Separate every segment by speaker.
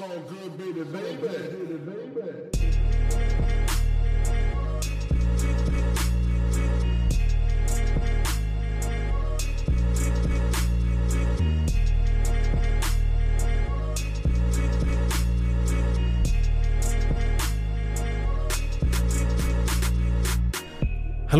Speaker 1: So good, baby, baby, baby.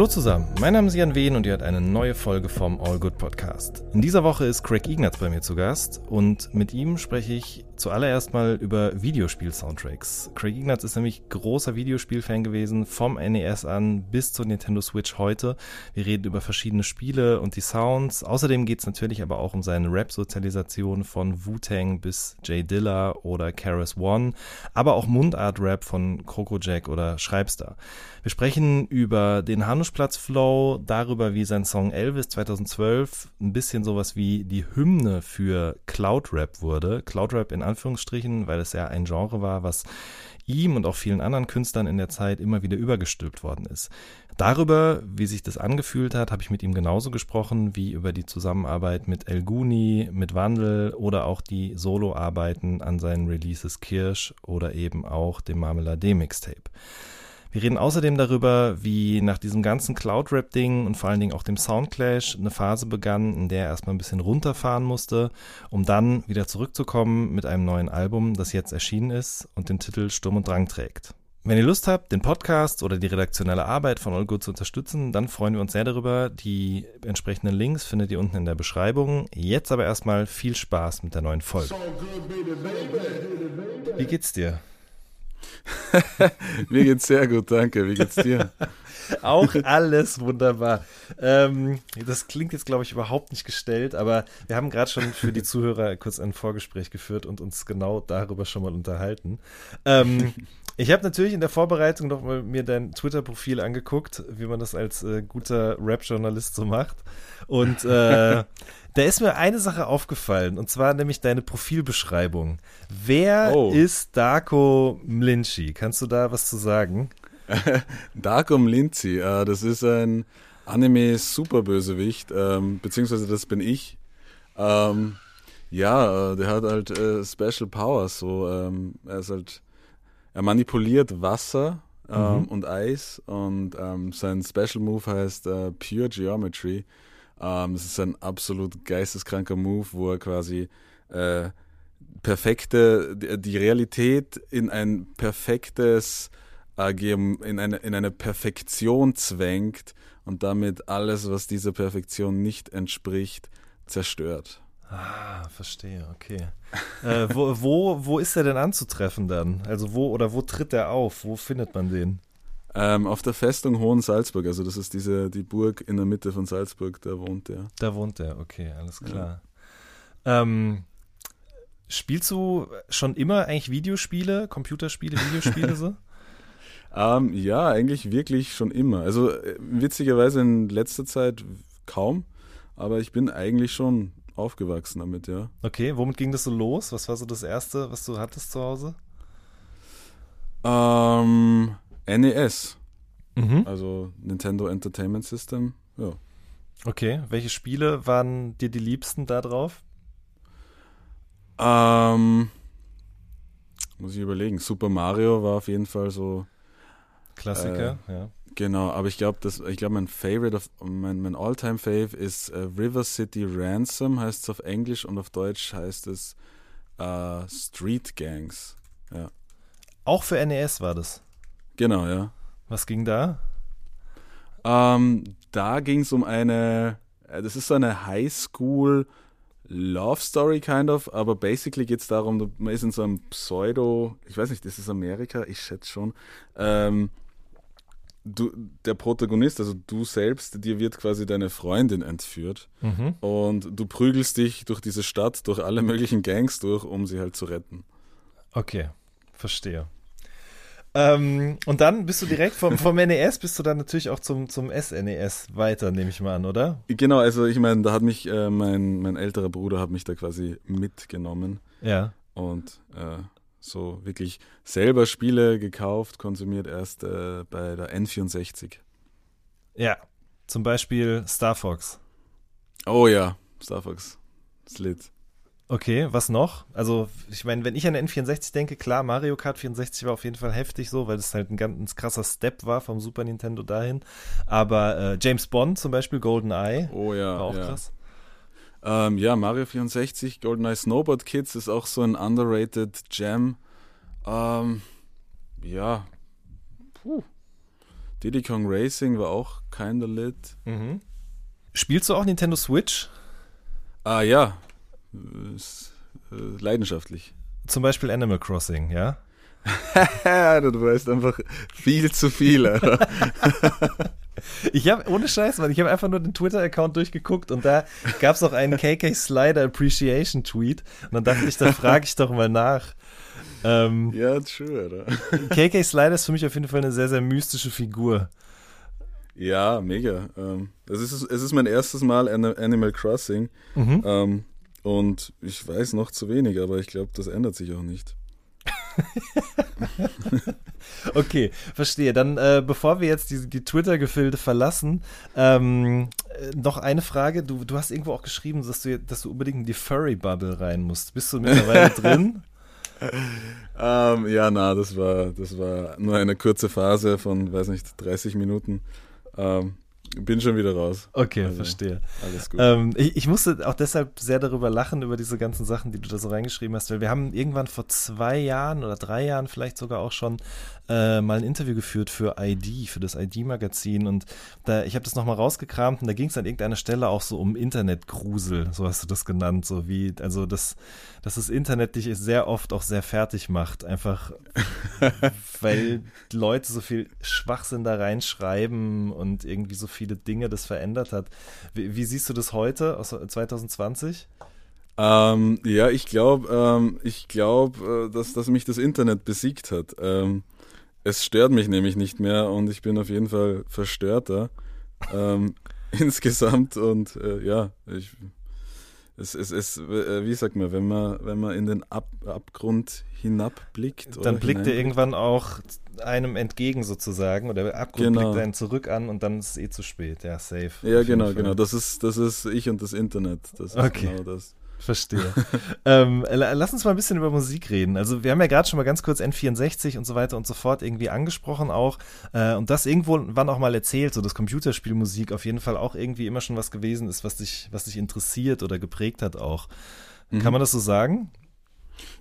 Speaker 2: Hallo zusammen, mein Name ist Jan Wehn und ihr hört eine neue Folge vom All Good Podcast. In dieser Woche ist Craig Ignatz bei mir zu Gast und mit ihm spreche ich zuallererst mal über Videospiel-Soundtracks. Craig Ignatz ist nämlich großer Videospielfan gewesen, vom NES an bis zur Nintendo Switch heute. Wir reden über verschiedene Spiele und die Sounds. Außerdem geht es natürlich aber auch um seine Rap-Sozialisation von Wu-Tang bis Jay Dilla oder Karis One, aber auch Mundart-Rap von Coco Jack oder Schreibstar. Wir sprechen über den Hanuschplatz-Flow, darüber, wie sein Song Elvis 2012 ein bisschen sowas wie die Hymne für Cloud-Rap wurde. Cloud-Rap in Anführungsstrichen, weil es ja ein Genre war, was ihm und auch vielen anderen Künstlern in der Zeit immer wieder übergestülpt worden ist. Darüber, wie sich das angefühlt hat, habe ich mit ihm genauso gesprochen wie über die Zusammenarbeit mit El Guni, mit Wandel oder auch die Soloarbeiten an seinen Releases Kirsch oder eben auch dem Marmelade Mixtape. Wir reden außerdem darüber, wie nach diesem ganzen Cloud-Rap-Ding und vor allen Dingen auch dem Soundclash eine Phase begann, in der er erstmal ein bisschen runterfahren musste, um dann wieder zurückzukommen mit einem neuen Album, das jetzt erschienen ist und den Titel Sturm und Drang trägt. Wenn ihr Lust habt, den Podcast oder die redaktionelle Arbeit von Good zu unterstützen, dann freuen wir uns sehr darüber. Die entsprechenden Links findet ihr unten in der Beschreibung. Jetzt aber erstmal viel Spaß mit der neuen Folge. Wie geht's dir?
Speaker 3: Mir geht's sehr gut, danke. Wie geht's dir?
Speaker 2: Auch alles wunderbar. Ähm, das klingt jetzt, glaube ich, überhaupt nicht gestellt, aber wir haben gerade schon für die Zuhörer kurz ein Vorgespräch geführt und uns genau darüber schon mal unterhalten. Ähm, ich habe natürlich in der Vorbereitung noch mal mir dein Twitter-Profil angeguckt, wie man das als äh, guter Rap-Journalist so macht. Und äh, da ist mir eine Sache aufgefallen, und zwar nämlich deine Profilbeschreibung. Wer
Speaker 3: Oh.
Speaker 2: ist Darko Mlinci? Kannst du da was zu sagen?
Speaker 3: Darko Lindsay, äh, das ist ein Anime-Superbösewicht, ähm, beziehungsweise das bin ich. Ähm, ja, äh, der hat halt äh, Special Powers, so, ähm, er ist halt, er manipuliert Wasser ähm,
Speaker 2: Mhm.
Speaker 3: und Eis und ähm, sein Special Move heißt äh, Pure Geometry. Ähm, das ist ein absolut geisteskranker Move, wo er quasi äh, perfekte, die Realität in ein perfektes äh, in eine, in eine Perfektion zwängt und damit alles, was dieser Perfektion nicht entspricht, zerstört.
Speaker 2: Ah, verstehe, okay. äh, wo, wo, wo ist er denn anzutreffen dann? Also wo oder wo tritt er auf? Wo findet man den?
Speaker 3: Ähm, auf der Festung Hohen Salzburg, also das ist diese die Burg in der Mitte von Salzburg, da wohnt er.
Speaker 2: Da wohnt er, okay, alles klar. Ähm, spielst du schon immer eigentlich Videospiele, Computerspiele, Videospiele so?
Speaker 3: Ähm, ja, eigentlich wirklich schon immer. Also äh, witzigerweise in letzter Zeit kaum, aber ich bin eigentlich schon aufgewachsen damit, ja.
Speaker 2: Okay, womit ging das so los? Was war so das Erste, was du hattest zu Hause?
Speaker 3: Ähm, NES,
Speaker 2: Mhm.
Speaker 3: also Nintendo Entertainment System, ja.
Speaker 2: Okay, welche Spiele waren dir die liebsten da drauf?
Speaker 3: Ähm, muss ich überlegen. Super Mario war auf jeden Fall so,
Speaker 2: Klassiker, ja.
Speaker 3: genau, aber ich glaube, ich glaube, mein Favorite, of, mein, mein All-Time Fave ist äh, River City Ransom, heißt es auf Englisch und auf Deutsch heißt es äh, Street Gangs.
Speaker 2: Auch für NES war das.
Speaker 3: Genau, ja.
Speaker 2: Was ging da?
Speaker 3: Ähm, da ging es um eine, äh, das ist so eine Highschool Love Story kind of, aber basically geht es darum, du- man ist in so einem Pseudo, ich weiß nicht, das ist Amerika, ich schätze schon. Ähm, du, der Protagonist, also du selbst, dir wird quasi deine Freundin entführt
Speaker 2: Mhm.
Speaker 3: und du prügelst dich durch diese Stadt, durch alle möglichen Gangs durch, um sie halt zu retten.
Speaker 2: Okay, verstehe. Ähm, und dann bist du direkt vom, vom NES, bist du dann natürlich auch zum, zum SNES weiter, nehme ich mal an, oder?
Speaker 3: Genau, also ich meine, da hat mich äh, mein, mein älterer Bruder hat mich da quasi mitgenommen.
Speaker 2: Ja.
Speaker 3: und äh, so wirklich selber Spiele gekauft, konsumiert erst äh, bei der N64.
Speaker 2: Ja. Zum Beispiel Star Fox.
Speaker 3: Oh ja, Star Fox. Slit.
Speaker 2: Okay, was noch? Also, ich meine, wenn ich an den N64 denke, klar, Mario Kart 64 war auf jeden Fall heftig so, weil es halt ein ganz krasser Step war vom Super Nintendo dahin. Aber äh, James Bond zum Beispiel, GoldenEye,
Speaker 3: Oh ja,
Speaker 2: war auch
Speaker 3: ja.
Speaker 2: krass.
Speaker 3: Ähm, ja, Mario 64, GoldenEye Snowboard Kids ist auch so ein underrated Jam. Ähm, ja, puh. Diddy Kong Racing war auch kinda lit.
Speaker 2: Mhm. Spielst du auch Nintendo Switch?
Speaker 3: Ah ja, ist, äh, leidenschaftlich.
Speaker 2: Zum Beispiel Animal Crossing, ja?
Speaker 3: du weißt einfach viel zu viel, Alter.
Speaker 2: Ich habe, ohne Scheiß, Mann, ich habe einfach nur den Twitter-Account durchgeguckt und da gab es auch einen KK Slider Appreciation Tweet und dann dachte ich, da frage ich doch mal nach. Ähm,
Speaker 3: ja, true, Alter.
Speaker 2: KK Slider ist für mich auf jeden Fall eine sehr, sehr mystische Figur.
Speaker 3: Ja, mega. Ähm, es, ist, es ist mein erstes Mal An- Animal Crossing
Speaker 2: Mhm.
Speaker 3: ähm, und ich weiß noch zu wenig, aber ich glaube, das ändert sich auch nicht.
Speaker 2: Okay, verstehe. Dann, äh, bevor wir jetzt die, die Twitter-Gefilde verlassen, ähm, äh, noch eine Frage. Du, du hast irgendwo auch geschrieben, dass du, dass du unbedingt in die Furry-Bubble rein musst. Bist du mittlerweile drin?
Speaker 3: Ähm, ja, na, das war, das war nur eine kurze Phase von, weiß nicht, 30 Minuten. Ähm, bin schon wieder raus.
Speaker 2: Okay,
Speaker 3: Also,
Speaker 2: verstehe.
Speaker 3: Alles gut.
Speaker 2: Ähm, ich, ich musste auch deshalb sehr darüber lachen, über diese ganzen Sachen, die du da so reingeschrieben hast, weil wir haben irgendwann vor zwei Jahren oder drei Jahren vielleicht sogar auch schon äh, mal ein Interview geführt für ID, für das ID-Magazin und da, ich habe das nochmal rausgekramt und da ging es an irgendeiner Stelle auch so um Internetgrusel, so hast du das genannt, so wie, also das, dass das Internet dich sehr oft auch sehr fertig macht, einfach weil Leute so viel Schwachsinn da reinschreiben und irgendwie so viele Dinge das verändert hat. Wie, wie siehst du das heute, aus 2020?
Speaker 3: Ähm, ja, ich glaube, ähm, ich äh, dass, dass mich das Internet besiegt hat. Ähm, es stört mich nämlich nicht mehr und ich bin auf jeden Fall verstörter ähm, insgesamt und äh, ja, ich, es, es, es, äh, wie sagt man, wenn man, wenn man in den Ab Abgrund hinabblickt, oder
Speaker 2: Dann blickt er irgendwann auch einem entgegen sozusagen oder der Abgrund
Speaker 3: Genau.
Speaker 2: blickt einen zurück an und dann ist es eh zu spät. Ja, safe.
Speaker 3: Ja, genau, genau. Das ist, das ist ich und das Internet. Das ist
Speaker 2: Okay.
Speaker 3: genau das.
Speaker 2: Verstehe. ähm, la- lass uns mal ein bisschen über Musik reden. Also wir haben ja gerade schon mal ganz kurz N64 und so weiter und so fort irgendwie angesprochen auch äh, und das irgendwo wann auch mal erzählt, so dass Computerspielmusik auf jeden Fall auch irgendwie immer schon was gewesen ist, was dich, was dich interessiert oder geprägt hat auch.
Speaker 3: Mhm.
Speaker 2: Kann man das so sagen?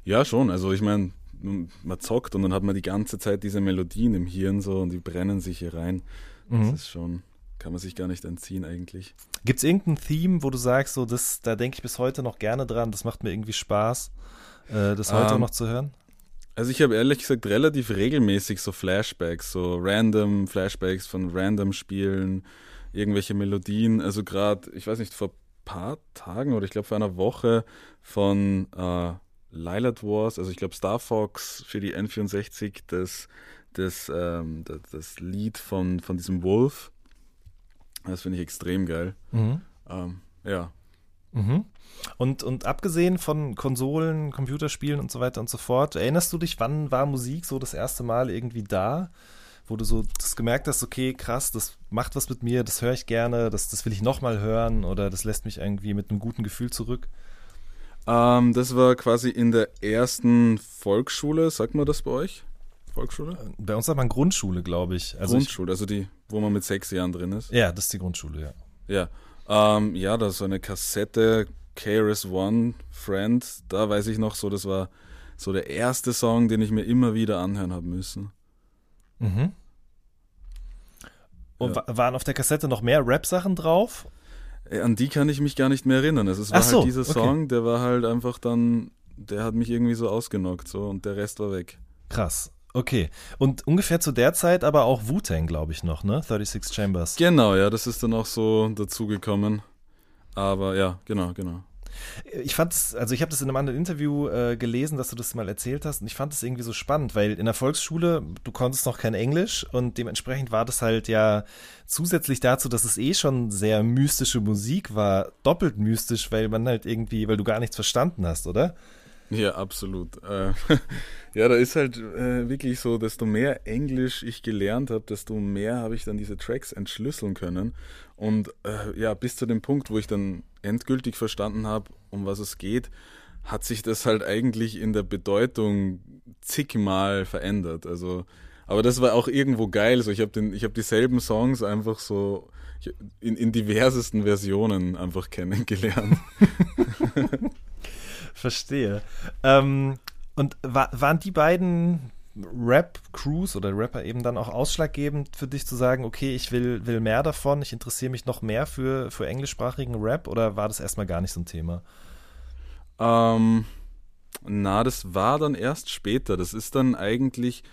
Speaker 3: Ja, schon. Also ich meine, man zockt und dann hat man die ganze Zeit diese Melodien im Hirn so und die brennen sich hier rein. Das
Speaker 2: Mhm.
Speaker 3: ist schon, kann man sich gar nicht entziehen eigentlich.
Speaker 2: Gibt es irgendein Theme, wo du sagst, so das, da denke ich bis heute noch gerne dran, das macht mir irgendwie Spaß, äh, das heute
Speaker 3: Ähm,
Speaker 2: noch zu hören?
Speaker 3: Also ich habe ehrlich gesagt relativ regelmäßig so Flashbacks, so random Flashbacks von random Spielen, irgendwelche Melodien. Also gerade, ich weiß nicht, vor paar Tagen oder ich glaube vor einer Woche von äh, Lilat Wars, also ich glaube Star Fox für die N64, das, das, ähm, das, das Lied von, von diesem Wolf. Das finde ich extrem geil.
Speaker 2: Mhm.
Speaker 3: Ähm, ja.
Speaker 2: Mhm. Und, und abgesehen von Konsolen, Computerspielen und so weiter und so fort, erinnerst du dich, wann war Musik so das erste Mal irgendwie da, wo du so das gemerkt hast, okay, krass, das macht was mit mir, das höre ich gerne, das, das will ich nochmal hören oder das lässt mich irgendwie mit einem guten Gefühl zurück?
Speaker 3: Ähm, das war quasi in der ersten Volksschule, sagt man das bei euch? Volksschule?
Speaker 2: Bei uns sagt man Grundschule, glaube ich. Also ich,
Speaker 3: Grundschule, also die, wo man mit sechs Jahren drin ist.
Speaker 2: ja, das ist die Grundschule, ja.
Speaker 3: Ja, ähm, ja, da ist so eine Kassette, KRS One, Friend, da weiß ich noch so, das war so der erste Song, den ich mir immer wieder anhören habe müssen.
Speaker 2: Mhm. Und
Speaker 3: Ja.
Speaker 2: wa- waren auf der Kassette noch mehr Rap-Sachen drauf?
Speaker 3: Äh, An die kann ich mich gar nicht mehr erinnern. Also es war
Speaker 2: Ach so,
Speaker 3: halt dieser
Speaker 2: okay.
Speaker 3: Song, der war halt einfach dann, der hat mich irgendwie so ausgenockt so und der Rest war weg.
Speaker 2: Krass. Okay. Und ungefähr zu der Zeit aber auch Wu-Tang, glaube ich, noch, ne? 36 Chambers.
Speaker 3: Genau, ja, das ist dann auch so dazugekommen. Aber ja, genau, genau.
Speaker 2: Ich fand es, also ich habe das in einem anderen Interview äh, gelesen, dass du das mal erzählt hast und ich fand es irgendwie so spannend, weil in der Volksschule, du konntest noch kein Englisch und dementsprechend war das halt ja zusätzlich dazu, dass es eh schon sehr mystische Musik war, doppelt mystisch, weil man halt irgendwie, weil du gar nichts verstanden hast, oder?
Speaker 3: Ja, absolut. Äh, ja, da ist halt äh, wirklich so, desto mehr Englisch ich gelernt habe, desto mehr habe ich dann diese Tracks entschlüsseln können. Und äh, ja, bis zu dem Punkt, wo ich dann endgültig verstanden habe, um was es geht, hat sich das halt eigentlich in der Bedeutung zigmal verändert. Also, aber das war auch irgendwo geil. So, ich habe habe dieselben Songs einfach so in, in diversesten Versionen einfach kennengelernt.
Speaker 2: Verstehe. Ähm, und wa waren die beiden Rap-Crews oder Rapper eben dann auch ausschlaggebend für dich zu sagen, okay, ich will, will mehr davon, ich interessiere mich noch mehr für, für englischsprachigen Rap oder war das erstmal gar nicht so ein Thema?
Speaker 3: Ähm, na, das war dann erst später. Das ist dann eigentlich,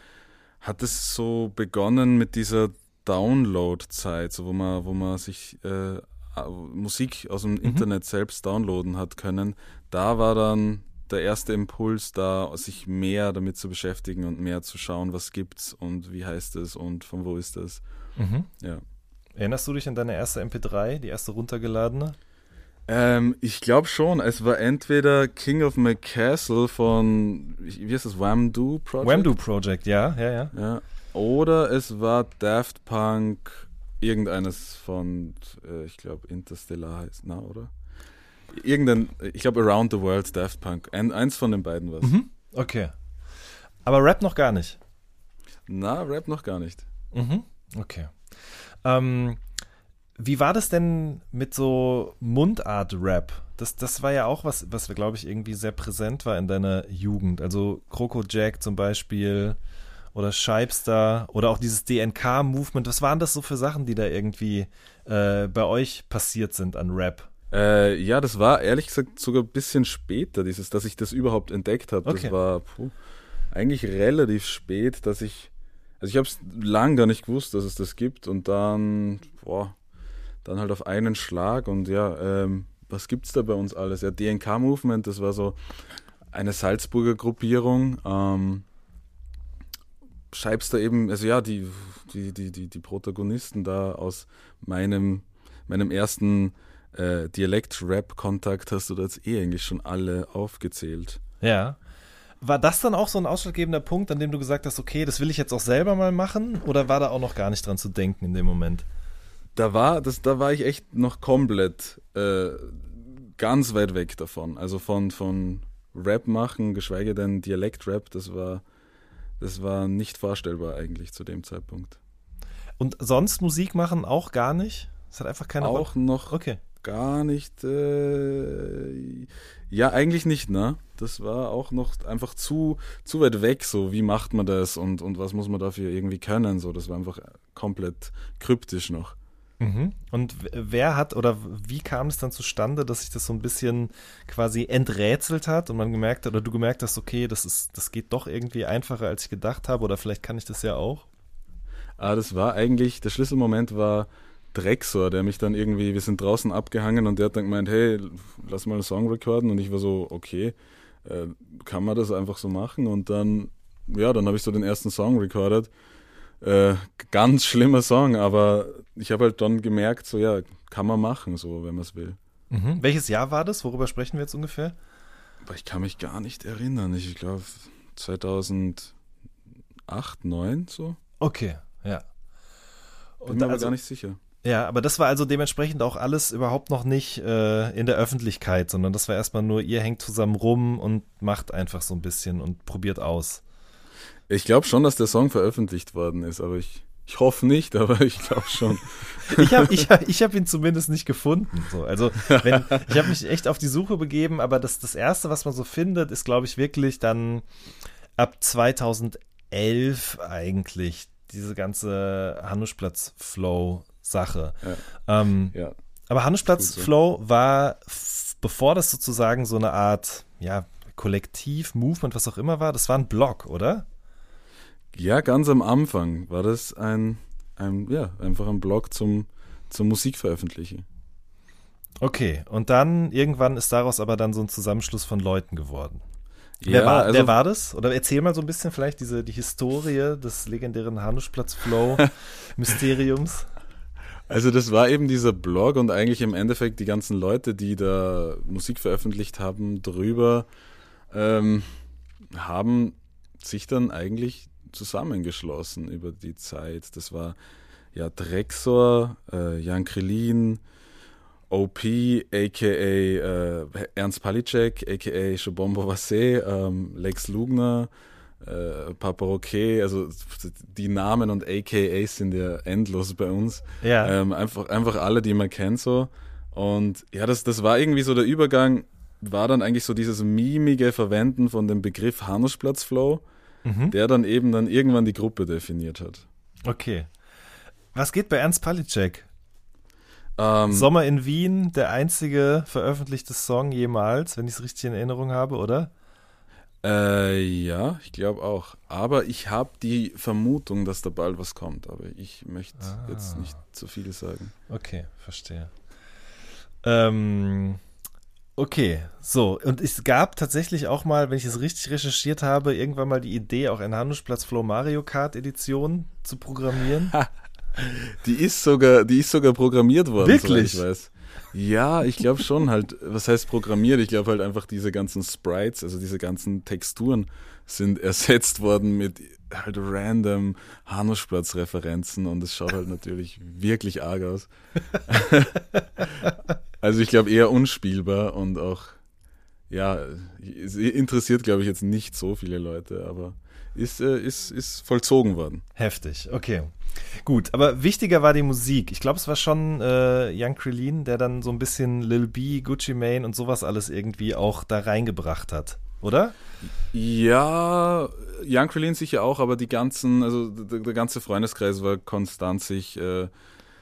Speaker 3: hat es so begonnen mit dieser Download-Zeit, so wo man, wo man sich äh, Musik aus dem mhm. Internet selbst downloaden hat können. Da war dann der erste Impuls da, sich mehr damit zu beschäftigen und mehr zu schauen, was gibt's und wie heißt es und von wo ist es. Mhm. Ja.
Speaker 2: Erinnerst du dich an deine erste MP3, die erste runtergeladene?
Speaker 3: Ähm, ich glaube schon. Es war entweder King of My Castle von, wie heißt das, Whamdo Project?
Speaker 2: Whamdo Project, ja, ja, ja.
Speaker 3: ja. Oder es war Daft Punk, irgendeines von, äh, ich glaube, Interstellar heißt, na, oder? Irgendein, ich glaube Around the World Daft Punk. Ein, eins von den beiden war
Speaker 2: mhm. Okay. Aber Rap noch gar nicht?
Speaker 3: Na, Rap noch gar nicht.
Speaker 2: Mhm. Okay. Ähm, wie war das denn mit so Mundart-Rap? Das, das war ja auch was, was glaube ich, irgendwie sehr präsent war in deiner Jugend. Also Kroko Jack zum Beispiel oder Scheibster oder auch dieses DNK-Movement. Was waren das so für Sachen, die da irgendwie äh, bei euch passiert sind an Rap?
Speaker 3: Äh, ja, das war ehrlich gesagt sogar ein bisschen später, dieses, dass ich das überhaupt entdeckt habe. Okay. Das war puh, eigentlich relativ spät, dass ich, also ich habe es lang gar nicht gewusst, dass es das gibt und dann, boah, dann halt auf einen Schlag und ja, ähm, was gibt's da bei uns alles? Ja, DNK Movement, das war so eine Salzburger Gruppierung. Ähm, da eben, also ja, die, die, die, die, die Protagonisten da aus meinem, meinem ersten äh, Dialekt-Rap-Kontakt hast du da jetzt eh eigentlich schon alle aufgezählt.
Speaker 2: Ja. War das dann auch so ein ausschlaggebender Punkt, an dem du gesagt hast, okay, das will ich jetzt auch selber mal machen? Oder war da auch noch gar nicht dran zu denken in dem Moment?
Speaker 3: da war, das, da war ich echt noch komplett äh, ganz weit weg davon. Also von, von Rap machen, geschweige denn Dialekt-Rap, das war, das war nicht vorstellbar eigentlich zu dem Zeitpunkt.
Speaker 2: Und sonst Musik machen auch gar nicht? Es hat einfach keine
Speaker 3: Auch Rock? noch okay. Gar nicht. Äh, ja, eigentlich nicht, ne? Das war auch noch einfach zu, zu weit weg, so wie macht man das und, und was muss man dafür irgendwie können. So, das war einfach komplett kryptisch noch.
Speaker 2: Mhm. Und wer hat oder wie kam es dann zustande, dass sich das so ein bisschen quasi enträtselt hat und man gemerkt hat oder du gemerkt hast, okay, das ist, das geht doch irgendwie einfacher, als ich gedacht habe oder vielleicht kann ich das ja auch?
Speaker 3: Ah, das war eigentlich, der Schlüsselmoment war Drexor, der mich dann irgendwie, wir sind draußen abgehangen und der hat dann gemeint, hey, lass mal einen Song recorden und ich war so, okay, äh, kann man das einfach so machen und dann, ja, dann habe ich so den ersten Song recorded äh, ganz schlimmer Song, aber ich habe halt dann gemerkt, so ja, kann man machen, so wenn man es will.
Speaker 2: Mhm. Welches Jahr war das? Worüber sprechen wir jetzt ungefähr?
Speaker 3: Ich kann mich gar nicht erinnern. Ich glaube 2008, 2009 so.
Speaker 2: Okay, ja.
Speaker 3: Und Bin mir aber also, gar nicht sicher.
Speaker 2: Ja, aber das war also dementsprechend auch alles überhaupt noch nicht äh, in der Öffentlichkeit, sondern das war erstmal nur, ihr hängt zusammen rum und macht einfach so ein bisschen und probiert aus.
Speaker 3: Ich glaube schon, dass der Song veröffentlicht worden ist, aber ich, ich hoffe nicht, aber ich glaube schon.
Speaker 2: ich habe ich hab, ich hab ihn zumindest nicht gefunden. So. Also wenn, ich habe mich echt auf die Suche begeben, aber das, das Erste, was man so findet, ist, glaube ich, wirklich dann ab 2011 eigentlich diese ganze Hannuschplatz-Flow-Sache. Ja. Ähm, ja. Aber Hannuschplatz-Flow so. war, bevor das sozusagen so eine Art, ja, Kollektiv, Movement, was auch immer war, das war ein Blog, oder?
Speaker 3: Ja, ganz am Anfang war das ein, ein ja, einfach ein Blog zum, zum Musikveröffentlichen.
Speaker 2: Okay, und dann irgendwann ist daraus aber dann so ein Zusammenschluss von Leuten geworden. Ja, wer, war, also, wer war das? Oder erzähl mal so ein bisschen vielleicht diese, die Historie des legendären Hanuschplatz-Flow-Mysteriums.
Speaker 3: Also das war eben dieser Blog und eigentlich im Endeffekt die ganzen Leute, die da Musik veröffentlicht haben, drüber ähm, haben sich dann eigentlich zusammengeschlossen über die Zeit. Das war ja Drexor, äh, Jan Krillin OP, aka äh, Ernst Palicek, aka Shobombo Vasse, ähm, Lex Lugner, äh, Papa also die Namen und AKAs sind ja endlos bei uns.
Speaker 2: Ja.
Speaker 3: Ähm, einfach, einfach alle, die man kennt so. Und ja, das, das war irgendwie so der Übergang, war dann eigentlich so dieses mimige Verwenden von dem Begriff Hanusplatzflow,
Speaker 2: Mhm.
Speaker 3: der dann eben dann irgendwann die Gruppe definiert hat.
Speaker 2: Okay. Was geht bei Ernst Palicek?
Speaker 3: Ähm,
Speaker 2: Sommer in Wien, der einzige veröffentlichte Song jemals, wenn ich es richtig in Erinnerung habe, oder?
Speaker 3: Äh, ja, ich glaube auch. Aber ich habe die Vermutung, dass da bald was kommt. Aber ich möchte
Speaker 2: Ah.
Speaker 3: jetzt nicht zu viel sagen.
Speaker 2: Okay, verstehe. Ähm, okay, so. Und es gab tatsächlich auch mal, wenn ich es richtig recherchiert habe, irgendwann mal die Idee, auch eine Handelsplatz Flow Mario Kart Edition zu programmieren.
Speaker 3: Die ist sogar, die ist sogar programmiert worden,
Speaker 2: Wirklich?
Speaker 3: soweit ich weiß. Ja, ich glaube schon halt, was heißt programmiert? Ich glaube halt einfach diese ganzen Sprites, also diese ganzen Texturen sind ersetzt worden mit halt random Hanuschplatz-Referenzen und es schaut halt natürlich wirklich arg aus. also ich glaube eher unspielbar und auch, ja, es interessiert glaube ich jetzt nicht so viele Leute, aber ist, äh, ist, ist vollzogen worden.
Speaker 2: Heftig, okay. Gut, aber wichtiger war die Musik. Ich glaube, es war schon äh, Young Krillin, der dann so ein bisschen Lil B, Gucci Mane und sowas alles irgendwie auch da reingebracht hat, oder?
Speaker 3: Ja, Young Krillin sicher auch, aber die ganzen, also der, der ganze Freundeskreis war konstant sich äh,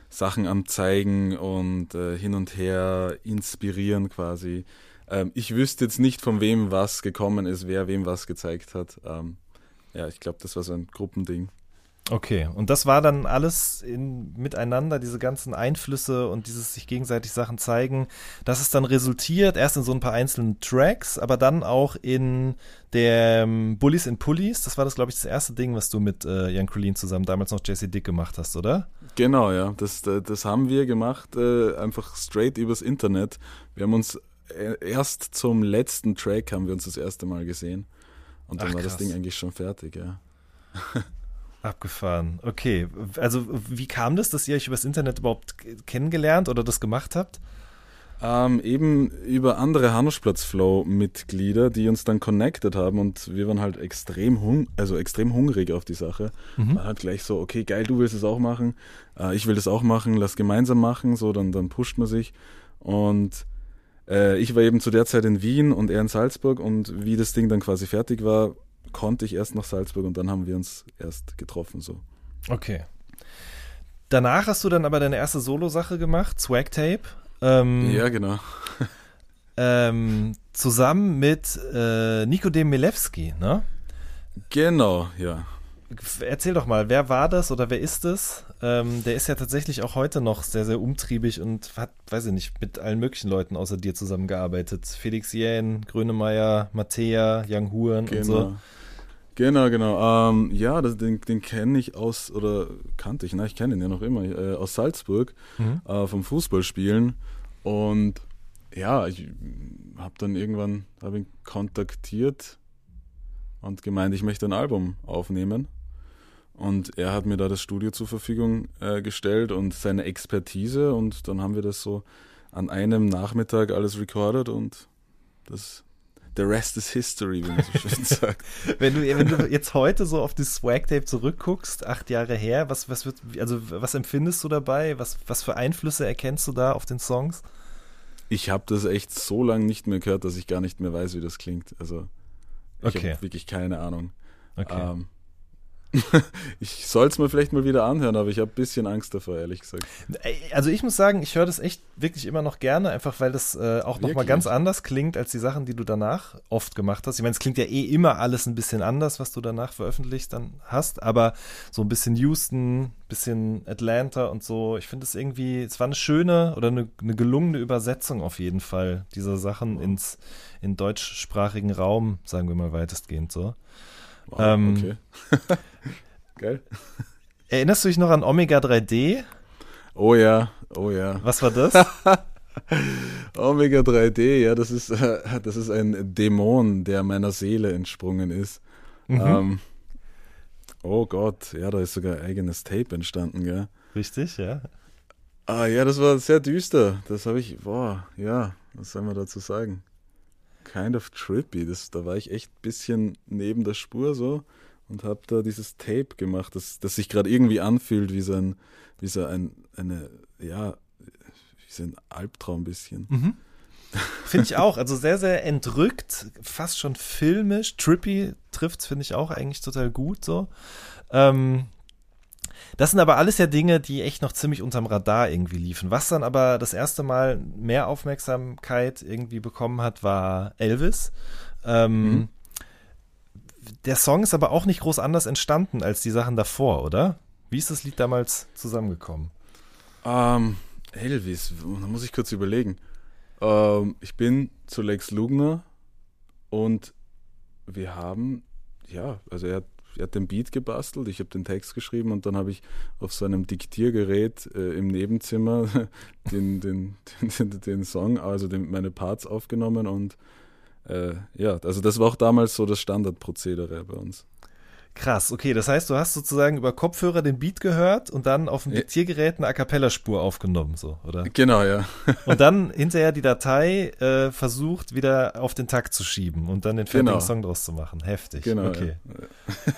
Speaker 3: Sachen am Zeigen und äh, hin und her inspirieren quasi. Ähm, ich wüsste jetzt nicht, von wem was gekommen ist, wer wem was gezeigt hat. Ähm, ja, ich glaube, das war so ein Gruppending.
Speaker 2: Okay, und das war dann alles in, miteinander, diese ganzen Einflüsse und dieses sich gegenseitig Sachen zeigen. Das ist dann resultiert, erst in so ein paar einzelnen Tracks, aber dann auch in der Bullies and Pullies. Das war das, glaube ich, das erste Ding, was du mit äh, Jan Crulin zusammen damals noch Jesse Dick gemacht hast, oder?
Speaker 3: Genau, ja. Das, das haben wir gemacht, äh, einfach straight übers Internet. Wir haben uns äh, erst zum letzten Track haben wir uns das erste Mal gesehen. Und dann
Speaker 2: Ach,
Speaker 3: war das. Ding eigentlich schon fertig, ja.
Speaker 2: Abgefahren. Okay, also wie kam das, dass ihr euch übers Internet überhaupt kennengelernt oder das gemacht habt?
Speaker 3: Ähm, eben über andere Hanuschplatz-Flow-Mitglieder, die uns dann connected haben und wir waren halt extrem hung also extrem hungrig auf die Sache.
Speaker 2: Mhm.
Speaker 3: Man hat gleich so, okay, geil, du willst es auch machen, äh, ich will das auch machen, lass gemeinsam machen, so, dann, dann pusht man sich. Und äh, ich war eben zu der Zeit in Wien und er in Salzburg und wie das Ding dann quasi fertig war, konnte ich erst nach Salzburg und dann haben wir uns erst getroffen, so.
Speaker 2: Okay. Danach hast du dann aber deine erste Solo-Sache gemacht, Swag Tape. Ähm,
Speaker 3: Ja, genau.
Speaker 2: ähm, zusammen mit äh, Nikodem Milewski, ne?
Speaker 3: Genau, ja.
Speaker 2: Erzähl doch mal, wer war das oder wer ist es? Ähm, der ist ja tatsächlich auch heute noch sehr, sehr umtriebig und hat, weiß ich nicht, mit allen möglichen Leuten außer dir zusammengearbeitet. Felix Jähn, Grönemeyer, Mattea, Young Huren und so.
Speaker 3: Genau. Genau, genau. Ähm, ja, das, den, den kenne ich aus, oder kannte ich, na, ich kenne ihn ja noch immer, äh, aus Salzburg,
Speaker 2: Mhm.
Speaker 3: äh, vom Fußballspielen. Und ja, ich habe dann irgendwann hab ihn kontaktiert und gemeint, ich möchte ein Album aufnehmen. Und er hat mir da das Studio zur Verfügung äh, gestellt und seine Expertise. Und dann haben wir das so an einem Nachmittag alles recorded und das, the rest is history, wie man so schön sagt.
Speaker 2: Wenn du, wenn du jetzt heute so auf das Swag Tape zurückguckst, acht Jahre her, was, was wird, also was empfindest du dabei? Was, was für Einflüsse erkennst du da auf den Songs?
Speaker 3: Ich habe das echt so lange nicht mehr gehört, dass ich gar nicht mehr weiß, wie das klingt. Also ich
Speaker 2: Okay.
Speaker 3: habe wirklich keine Ahnung.
Speaker 2: Okay.
Speaker 3: Ähm, ich soll es mir vielleicht mal wieder anhören, aber ich habe ein bisschen Angst davor, ehrlich gesagt.
Speaker 2: Also ich muss sagen, ich höre das echt wirklich immer noch gerne, einfach weil das äh, auch nochmal ganz anders klingt als die Sachen, die du danach oft gemacht hast. Ich meine, es klingt ja eh immer alles ein bisschen anders, was du danach veröffentlicht dann hast, aber so ein bisschen Houston, bisschen Atlanta und so. Ich finde es irgendwie, es war eine schöne oder eine, eine gelungene Übersetzung auf jeden Fall dieser Sachen ins in deutschsprachigen Raum, sagen wir mal weitestgehend so.
Speaker 3: Wow,
Speaker 2: Ähm,
Speaker 3: okay. Geil.
Speaker 2: Erinnerst du dich noch an Omega 3D?
Speaker 3: Oh ja, oh ja.
Speaker 2: Was war das?
Speaker 3: Omega 3D, ja, das ist, äh, das ist ein Dämon, der meiner Seele entsprungen ist.
Speaker 2: Mhm.
Speaker 3: Ähm, oh Gott, ja, da ist sogar ein eigenes Tape entstanden, gell?
Speaker 2: Richtig, ja.
Speaker 3: Ah ja, das war sehr düster. Das habe ich, boah, ja, was soll man dazu sagen? Kind of trippy. Das, da war ich echt ein bisschen neben der Spur so und habe da dieses Tape gemacht, das, das sich gerade irgendwie anfühlt wie so ein, wie so ein, eine, ja, wie so ein Albtraum ein bisschen.
Speaker 2: Mhm. Finde ich auch. Also sehr, sehr entrückt, fast schon filmisch. Trippy trifft finde ich auch eigentlich total gut so. Ähm, das sind aber alles ja Dinge, die echt noch ziemlich unterm Radar irgendwie liefen. Was dann aber das erste Mal mehr Aufmerksamkeit irgendwie bekommen hat, war Elvis. Ähm, mhm. Der Song ist aber auch nicht groß anders entstanden als die Sachen davor, oder? Wie ist das Lied damals zusammengekommen?
Speaker 3: Ähm, Elvis, da muss ich kurz überlegen. Ähm, ich bin zu Lex Lugner und wir haben, ja, also er hat er hat den Beat gebastelt, ich habe den Text geschrieben und dann habe ich auf seinem Diktiergerät äh, im Nebenzimmer den, den, den, den, Song, also den, meine Parts aufgenommen und äh, ja, also das war auch damals so das Standardprozedere bei uns.
Speaker 2: Krass, okay, das heißt, du hast sozusagen über Kopfhörer den Beat gehört und dann auf dem ja. Diktiergerät eine A Cappella-Spur aufgenommen, so, oder?
Speaker 3: Genau, ja.
Speaker 2: und dann hinterher die Datei äh, versucht, wieder auf den Takt zu schieben und dann den fertigen genau. Song draus zu machen. Heftig. Genau. Okay.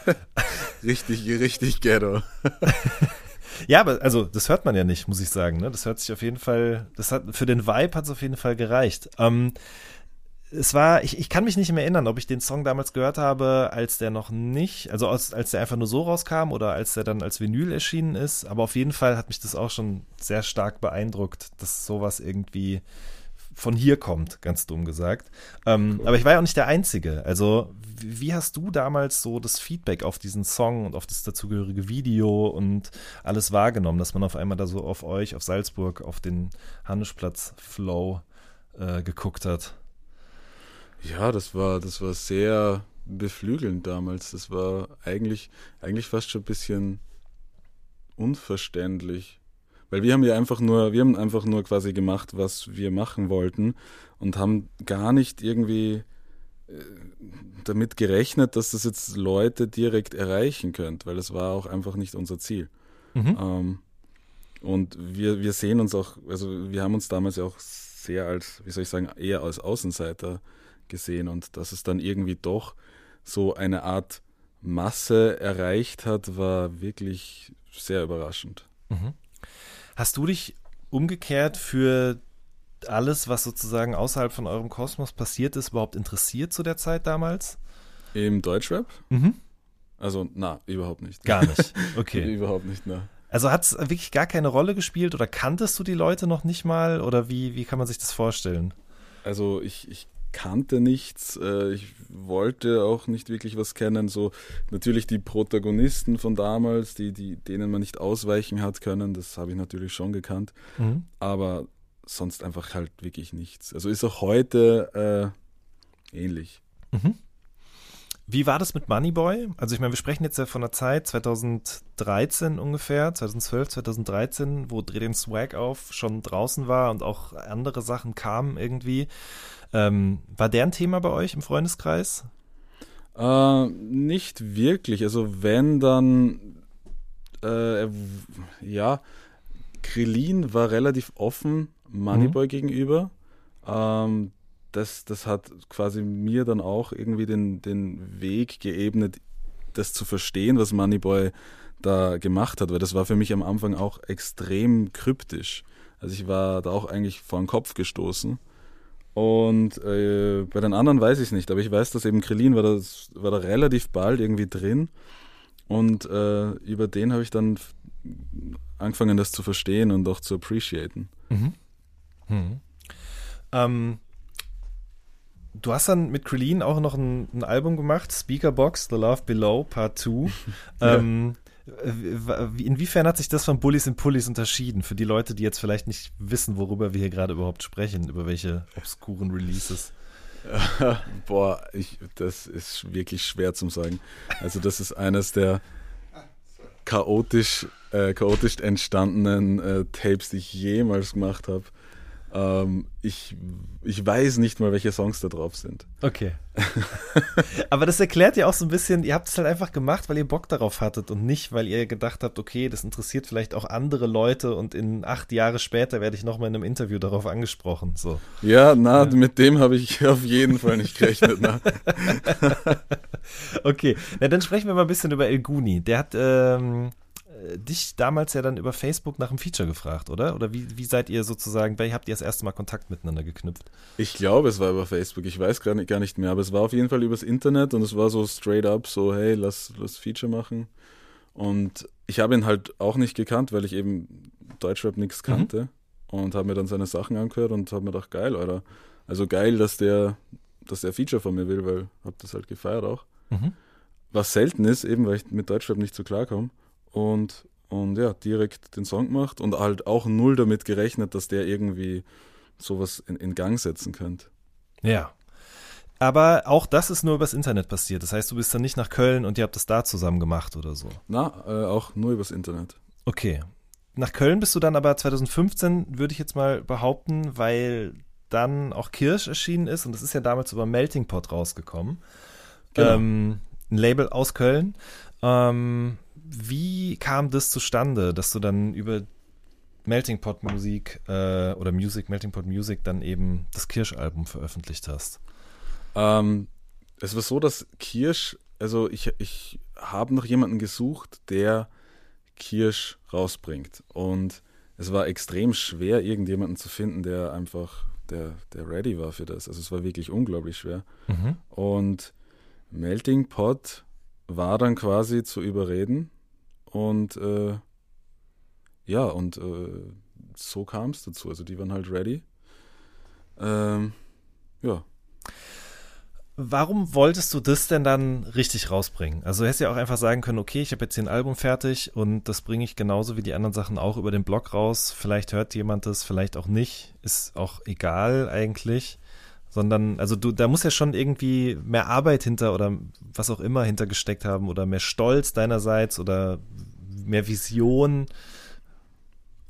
Speaker 3: Ja. richtig, richtig ghetto.
Speaker 2: Ja, aber also das hört man ja nicht, muss ich sagen. Ne? Das hört sich auf jeden Fall, das hat für den Vibe hat es auf jeden Fall gereicht. Ähm, es war, ich, ich kann mich nicht mehr erinnern, ob ich den Song damals gehört habe, als der noch nicht, also als, als der einfach nur so rauskam oder als der dann als Vinyl erschienen ist. Aber auf jeden Fall hat mich das auch schon sehr stark beeindruckt, dass sowas irgendwie von hier kommt, ganz dumm gesagt. Ähm, cool. Aber ich war ja auch nicht der Einzige. Also, wie, hast du damals so das Feedback auf diesen Song und auf das dazugehörige Video und alles wahrgenommen, dass man auf einmal da so auf euch, auf Salzburg, auf den Hannischplatz-Flow äh, geguckt hat?
Speaker 3: Ja, das war, das war sehr beflügelnd damals. Das war eigentlich, eigentlich fast schon ein bisschen unverständlich. Weil wir haben ja einfach nur, wir haben einfach nur quasi gemacht, was wir machen wollten und haben gar nicht irgendwie äh, damit gerechnet, dass das jetzt Leute direkt erreichen könnte, weil das war auch einfach nicht unser Ziel. Mhm. Ähm, und wir, wir sehen uns auch, also wir haben uns damals ja auch sehr als, wie soll ich sagen, eher als Außenseiter gesehen und dass es dann irgendwie doch so eine Art Masse erreicht hat, war wirklich sehr überraschend. Mhm.
Speaker 2: Hast du dich umgekehrt für alles, was sozusagen außerhalb von eurem Kosmos passiert ist, überhaupt interessiert zu der Zeit damals?
Speaker 3: Im Deutschrap? Mhm. Also, na, überhaupt nicht.
Speaker 2: Gar nicht. Okay.
Speaker 3: überhaupt nicht, na.
Speaker 2: Also hat es wirklich gar keine Rolle gespielt oder kanntest du die Leute noch nicht mal oder wie, wie kann man sich das vorstellen?
Speaker 3: Also ich, ich kannte nichts, äh, ich wollte auch nicht wirklich was kennen. So natürlich die Protagonisten von damals, die, die, denen man nicht ausweichen hat können, das habe ich natürlich schon gekannt. Mhm. Aber sonst einfach halt wirklich nichts. Also ist auch heute äh, ähnlich. Mhm.
Speaker 2: Wie war das mit Moneyboy? Also ich meine, wir sprechen jetzt ja von der Zeit 2013 ungefähr, 2012, 2013, wo Dreh den Swag auf schon draußen war und auch andere Sachen kamen irgendwie. Ähm, war der ein Thema bei euch im Freundeskreis?
Speaker 3: Äh, nicht wirklich. Also wenn dann, äh, ja, Krillin war relativ offen Moneyboy mhm. gegenüber. Ähm, das, das hat quasi mir dann auch irgendwie den, den Weg geebnet, das zu verstehen, was Moneyboy da gemacht hat, weil das war für mich am Anfang auch extrem kryptisch. Also ich war da auch eigentlich vor den Kopf gestoßen. Und äh, bei den anderen weiß ich es nicht, aber ich weiß, dass eben Krillin war, das, war da relativ bald irgendwie drin. Und äh, über den habe ich dann angefangen, das zu verstehen und auch zu appreciaten. Mhm. Mhm.
Speaker 2: Ähm, du hast dann mit Krillin auch noch ein, ein, Album gemacht, Speakerbox, The Love Below, Part 2. ähm, Inwiefern hat sich das von Bullies und Pullies unterschieden? Für die Leute, die jetzt vielleicht nicht wissen, worüber wir hier gerade überhaupt sprechen, über welche obskuren Releases.
Speaker 3: Boah, ich, das ist wirklich schwer zu sagen. Also, das ist eines der chaotisch, äh, chaotisch entstandenen äh, Tapes, die ich jemals gemacht habe. Ähm, ich, ich weiß nicht mal, welche Songs da drauf sind.
Speaker 2: Okay. Aber das erklärt ja auch so ein bisschen, ihr habt es halt einfach gemacht, weil ihr Bock darauf hattet und nicht, weil ihr gedacht habt, okay, das interessiert vielleicht auch andere Leute und in acht Jahre später werde ich nochmal in einem Interview darauf angesprochen. So.
Speaker 3: Ja, na, ja. mit dem habe ich auf jeden Fall nicht gerechnet.
Speaker 2: okay, na, dann sprechen wir mal ein bisschen über El Guni. Der hat ähm, äh, dich damals ja dann über Facebook nach einem Feature gefragt, oder? Oder wie, wie seid ihr sozusagen, wie habt ihr das erste Mal Kontakt miteinander geknüpft?
Speaker 3: Ich glaube, es war über Facebook, ich weiß gar nicht, gar nicht mehr, aber es war auf jeden Fall übers Internet und es war so straight up, so hey, lass, lass Feature machen. Und ich habe ihn halt auch nicht gekannt, weil ich eben Deutschrap nichts mhm. kannte mhm. und habe mir dann seine Sachen angehört und habe mir gedacht, geil, oder? Also geil, dass der, dass der Feature von mir will, weil habe das halt gefeiert auch. Mhm. Was selten ist, eben weil ich mit Deutschrap nicht so klarkomme und, und ja, direkt den Song gemacht und halt auch null damit gerechnet, dass der irgendwie sowas in, in Gang setzen könnte.
Speaker 2: Ja. Aber auch das ist nur übers Internet passiert. Das heißt, du bist dann nicht nach Köln und ihr habt das da zusammen gemacht oder so.
Speaker 3: Na, äh, auch nur übers Internet.
Speaker 2: Okay. Nach Köln bist du dann aber 2015, würde ich jetzt mal behaupten, weil dann auch Kirsch erschienen ist und das ist ja damals über Melting Pot rausgekommen. Genau. Ähm, ein Label aus Köln. Ähm, wie kam das zustande, dass du dann über Melting Pot Musik äh, oder Music, Melting Pot Music dann eben das Kirsch-Album veröffentlicht hast?
Speaker 3: Ähm, es war so, dass Kirsch, also ich, ich habe noch jemanden gesucht, der Kirsch rausbringt. Und es war extrem schwer, irgendjemanden zu finden, der einfach, der, der ready war für das. Also es war wirklich unglaublich schwer. Mhm. Und Melting Pot war dann quasi zu überreden und äh, ja, und äh, so kam es dazu. Also die waren halt ready. Ähm, ja.
Speaker 2: Warum wolltest du das denn dann richtig rausbringen? Also du hättest ja auch einfach sagen können, okay, ich habe jetzt hier ein Album fertig und das bringe ich genauso wie die anderen Sachen auch über den Blog raus. Vielleicht hört jemand das, vielleicht auch nicht. Ist auch egal eigentlich. Sondern, also du, da muss ja schon irgendwie mehr Arbeit hinter oder was auch immer hintergesteckt haben oder mehr Stolz deinerseits oder mehr Vision?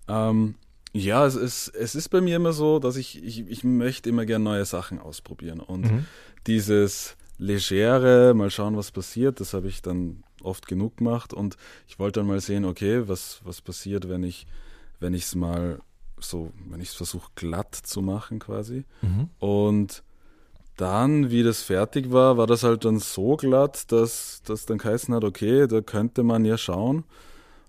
Speaker 3: Ähm, ja, es ist, es ist bei mir immer so, dass ich, ich, ich möchte immer gerne neue Sachen ausprobieren. Und mhm. dieses Legere, mal schauen, was passiert, das habe ich dann oft genug gemacht. Und ich wollte dann mal sehen, okay, was, was passiert, wenn ich wenn ich es mal so, wenn ich es versuche glatt zu machen quasi. Mhm. Und dann, wie das fertig war, war das halt dann so glatt, dass das dann geheißen hat, okay, da könnte man ja schauen.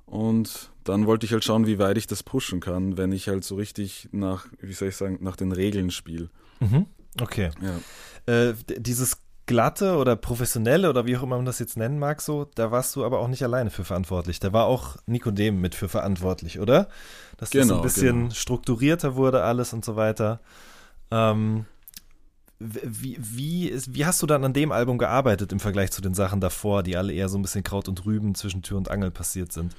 Speaker 3: Und dann wollte ich halt schauen, wie weit ich das pushen kann, wenn ich halt so richtig nach, wie soll ich sagen, nach den Regeln spiele.
Speaker 2: Mhm. Okay. Ja. Äh, dieses glatte oder professionelle oder wie auch immer man das jetzt nennen mag, so, da warst du aber auch nicht alleine für verantwortlich. Da war auch Nikodem mit für verantwortlich, oder? Dass genau, das ein genau, bisschen genau. strukturierter wurde alles und so weiter. Ähm, wie, wie, wie hast du dann an dem Album gearbeitet im Vergleich zu den Sachen davor, die alle eher so ein bisschen Kraut und Rüben zwischen Tür und Angel passiert sind?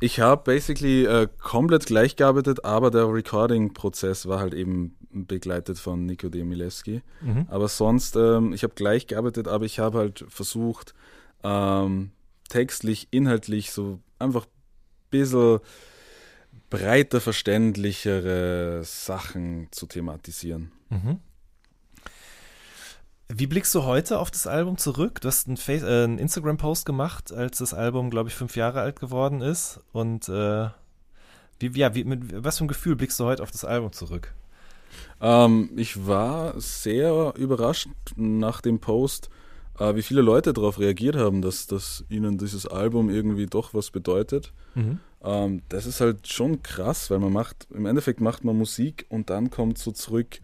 Speaker 3: Ich habe basically äh, komplett gleich gearbeitet, aber der Recording-Prozess war halt eben begleitet von Nico Demilewski. Mhm. Aber sonst, ähm, ich habe gleich gearbeitet, aber ich habe halt versucht, ähm, textlich, inhaltlich so einfach ein bisschen breiter verständlichere Sachen zu thematisieren. Mhm.
Speaker 2: Wie blickst du heute auf das Album zurück? Du hast einen, äh, einen Instagram-Post gemacht, als das Album, glaube ich, fünf Jahre alt geworden ist. Und äh, wie, ja, wie, mit was für ein Gefühl blickst du heute auf das Album zurück?
Speaker 3: Ähm, ich war sehr überrascht nach dem Post, äh, wie viele Leute darauf reagiert haben, dass, dass ihnen dieses Album irgendwie doch was bedeutet. Mhm. Ähm, das ist halt schon krass, weil man macht, im Endeffekt macht man Musik und dann kommt so zurück,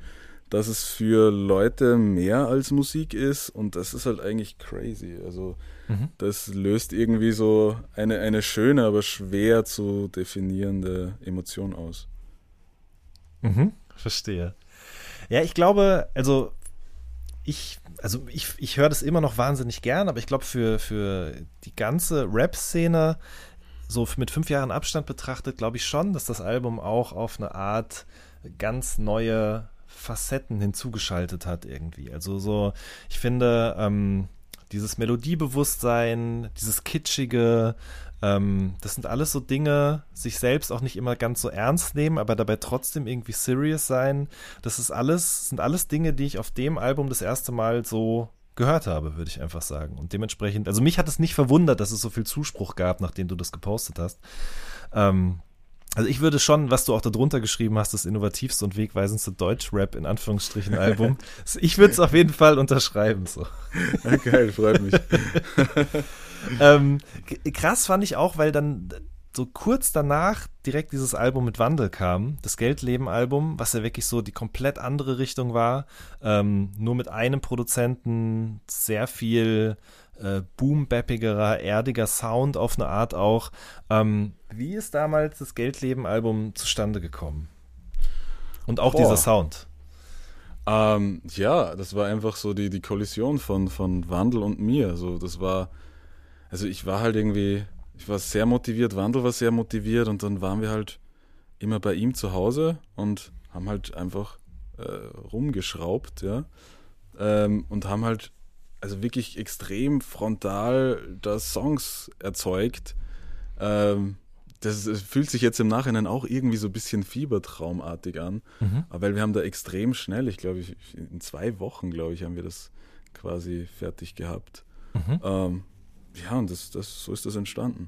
Speaker 3: dass es für Leute mehr als Musik ist und das ist halt eigentlich crazy. Also mhm. das löst irgendwie so eine, eine schöne, aber schwer zu definierende Emotion aus.
Speaker 2: Mhm, verstehe. Ja, ich glaube, also ich, also ich, ich höre das immer noch wahnsinnig gern, aber ich glaube, für, für die ganze Rap-Szene, so mit fünf Jahren Abstand betrachtet, glaube ich schon, dass das Album auch auf eine Art ganz neue Facetten hinzugeschaltet hat irgendwie. Also so, ich finde, ähm, dieses Melodiebewusstsein, dieses kitschige, ähm, das sind alles so Dinge, sich selbst auch nicht immer ganz so ernst nehmen, aber dabei trotzdem irgendwie serious sein. Das ist alles, sind alles Dinge, die ich auf dem Album das erste Mal so gehört habe, würde ich einfach sagen. Und dementsprechend, also mich hat es nicht verwundert, dass es so viel Zuspruch gab, nachdem du das gepostet hast. Ähm, also ich würde schon, was du auch darunter geschrieben hast, das innovativste und wegweisendste Deutsch-Rap in Anführungsstrichen Album. ich würde es auf jeden Fall unterschreiben. So.
Speaker 3: Ja, geil, freut mich.
Speaker 2: ähm, krass fand ich auch, weil dann so kurz danach direkt dieses Album mit Wandel kam, das Geldleben-Album, was ja wirklich so die komplett andere Richtung war. Ähm, nur mit einem Produzenten, sehr viel äh, boom-bappigerer, erdiger Sound auf eine Art auch. Ähm, wie ist damals das Geldleben-Album zustande gekommen? Und auch Boah. dieser Sound.
Speaker 3: Ähm, ja, das war einfach so die, die Kollision von, von Wandel und mir. So, das war, also ich war halt irgendwie, ich war sehr motiviert, Wandel war sehr motiviert und dann waren wir halt immer bei ihm zu Hause und haben halt einfach äh, rumgeschraubt, ja. Ähm, und haben halt also wirklich extrem frontal da Songs erzeugt. Ähm, das, fühlt sich jetzt im Nachhinein auch irgendwie so ein bisschen fiebertraumartig an, mhm. weil wir haben da extrem schnell, ich glaube, in zwei Wochen, glaube ich, haben wir das quasi fertig gehabt. Mhm. Ähm, ja, und das, das, so ist das entstanden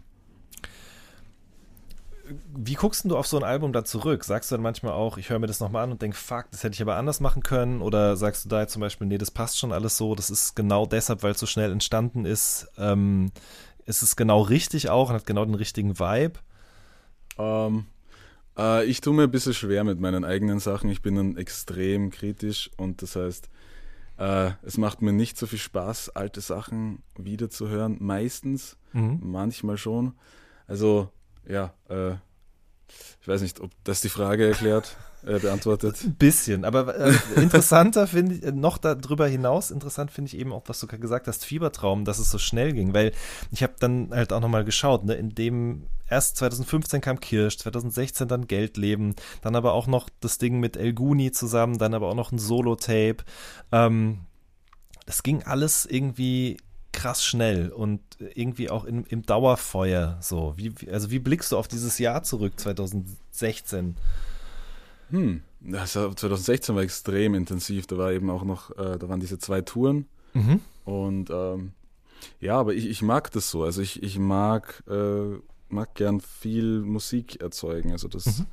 Speaker 2: wie guckst du auf so ein Album da zurück? Sagst du dann manchmal auch, ich höre mir das nochmal an und denke, fuck, das hätte ich aber anders machen können? Oder sagst du da jetzt zum Beispiel, nee, das passt schon alles so, das ist genau deshalb, weil es so schnell entstanden ist, ähm, ist es genau richtig auch und hat genau den richtigen Vibe?
Speaker 3: Ähm, äh, ich tue mir ein bisschen schwer mit meinen eigenen Sachen. Ich bin dann extrem kritisch und das heißt, äh, es macht mir nicht so viel Spaß, alte Sachen wiederzuhören. Meistens, mhm. manchmal schon. Also ja, äh, ich weiß nicht, ob das die Frage erklärt, äh, beantwortet.
Speaker 2: Ein bisschen, aber äh, interessanter finde ich, noch darüber hinaus, interessant finde ich eben auch, was du gesagt hast, Fiebertraum, dass es so schnell ging, weil ich habe dann halt auch nochmal geschaut, ne, in dem erst 2015 kam Kirsch, 2016 dann Geldleben, dann aber auch noch das Ding mit El Guni zusammen, dann aber auch noch ein Solo-Tape. Ähm, das ging alles irgendwie krass schnell und irgendwie auch im, im Dauerfeuer so. Wie, also wie blickst du auf dieses Jahr zurück, 2016?
Speaker 3: Hm, das 2016 war extrem intensiv. Da war eben auch noch, äh, da waren diese zwei Touren. Mhm. Und ähm, ja, aber ich, ich mag das so. Also ich, ich mag, äh, mag gern viel Musik erzeugen. Also das,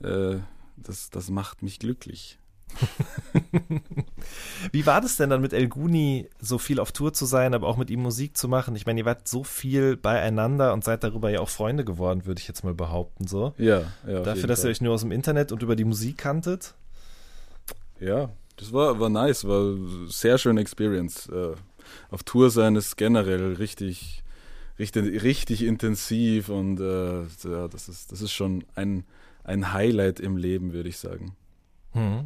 Speaker 3: mhm. äh, das, das macht mich glücklich.
Speaker 2: Wie war das denn dann mit El Guni, so viel auf Tour zu sein, aber auch mit ihm Musik zu machen? Ich meine, ihr wart so viel beieinander und seid darüber ja auch Freunde geworden, würde ich jetzt mal behaupten. So.
Speaker 3: Ja, ja.
Speaker 2: Dafür, dass ihr euch nur aus dem Internet und über die Musik kanntet?
Speaker 3: Ja, das war, war nice, war sehr schöne Experience. Äh, auf Tour sein ist generell richtig, richtig, richtig intensiv und äh, ja, das ist, das ist schon ein, ein Highlight im Leben, würde ich sagen.
Speaker 2: Hm.